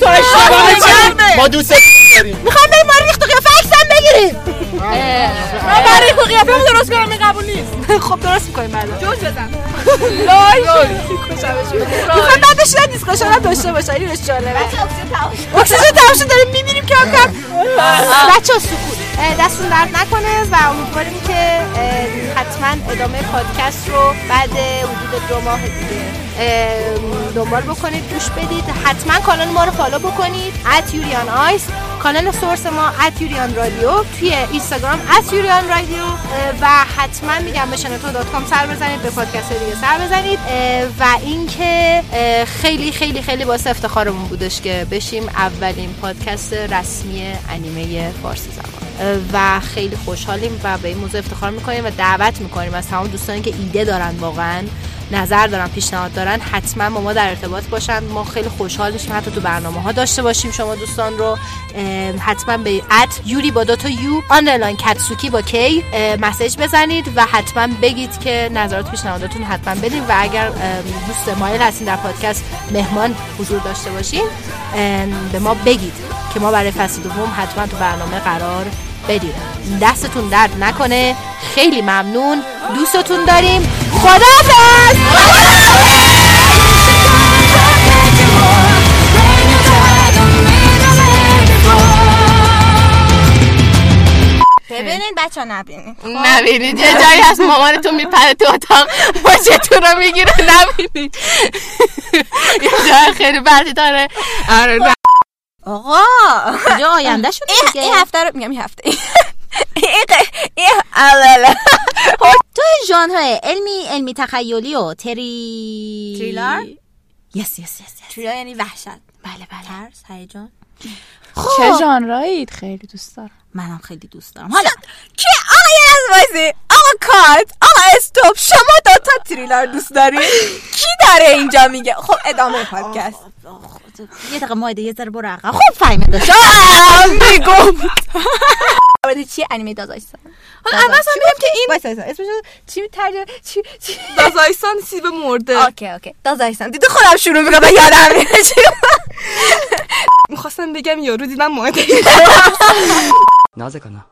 تو اشتباه. ما دوست داریم می‌خوام بریم ما رو ریخت و قیافه عکسم بگیریم من برای و قیافه درست کنم این قبول نیست. خب درست می‌کنیم بعدا جوز بزن. لای می‌خوام بعدش نه discussion هم داشته باشن اینش جالبه. اکسیژن تمام شد داریم میمیریم کم کم بچه سکوت. اه، دستتون درد نکنه و امیدواریم که حتما ادامه پادکست رو بعد حدود دو ماه دیگه دنبال بکنید گوش بدید. حتما کانال ما رو follow بکنید. at Yuri on Ice. کانال source ما at Yuri on Radio. توی اینستاگرام at Yuri on Radio. و حتما میگم به شنوتو dot com سر بزنید به پادکست دیگه سر بزنید. و اینکه خیلی خیلی خیلی واسه افتخارمون بودش که بشیم اولین پادکست رسمی انیمه فارسی زبان. و خیلی خوشحالیم و به این موضوع افتخار می‌کنیم و دعوت می‌کنیم. از تمام دوستانی که ایده دارن واقعا. نظر دارن پیشنهاد دارن حتما با ما در ارتباط باشن. ما خیلی خوشحال میشیم حتی تو برنامه ها داشته باشیم شما دوستان رو. حتما به ات یوری با دو تا یو آنلاین کتسوکی با کی مسیج بزنید و حتما بگید که نظرات پیشنهاداتون حتما بدین. و اگر دوست مایل هستین در پادکست مهمان حضور داشته باشین به ما بگید که ما برای فصل دوم حتما تو برنامه قرار بدیم. دستتون درد نکنه. خیلی ممنون. دوستتون داریم. خداحافظ ببینید بچه نبینید نبینید یه جایی هست مامانتون میپره تو اتاق ماچتون رو می‌گیره. نبینید یه جای خیلی بدی داره. آره. آقا اینجا آینده شده. این هفته رو میگم این هفته. تو ژانرهای علمی علمی تخیلی و تری تریلر؟ یس یس یس یس تریلر یعنی وحشت. بله بله. ترس هیجان. چه ژانرایید خیلی دوست دارم. منم خیلی دوست دارم. حالا که آقا یه از آقا کات آقا استوب. شما دوتا تریلر دوست دارید. کی داره اینجا میگه؟ خب ادامه پادکست. یه دقیقه مایده یه ذره برو عقب خب فهمه داشت میگم آره چی انیمه دازایستان حالا اول اصلا بگم که این وایسا وایسا اسمش رو چی ترجمه چی چی دازایستان سیب مرده اوکی اوکی دازایستان دیدی خودم شروع میکنم و یادم میره چی میخواستم بگم یارو دیدم ماده なぜかな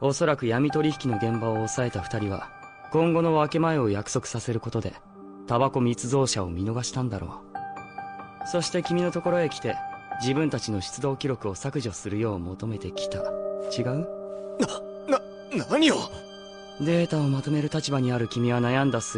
おそらく闇取引の現場を抑えた二人は、今後の分け前を約束させることで、タバコ密造者を見逃したんだろう。 そして君のところへ来て、自分たちの出動記録を削除するよう求めてきた。違う？な、何を？データをまとめる立場にある君は悩んだ末に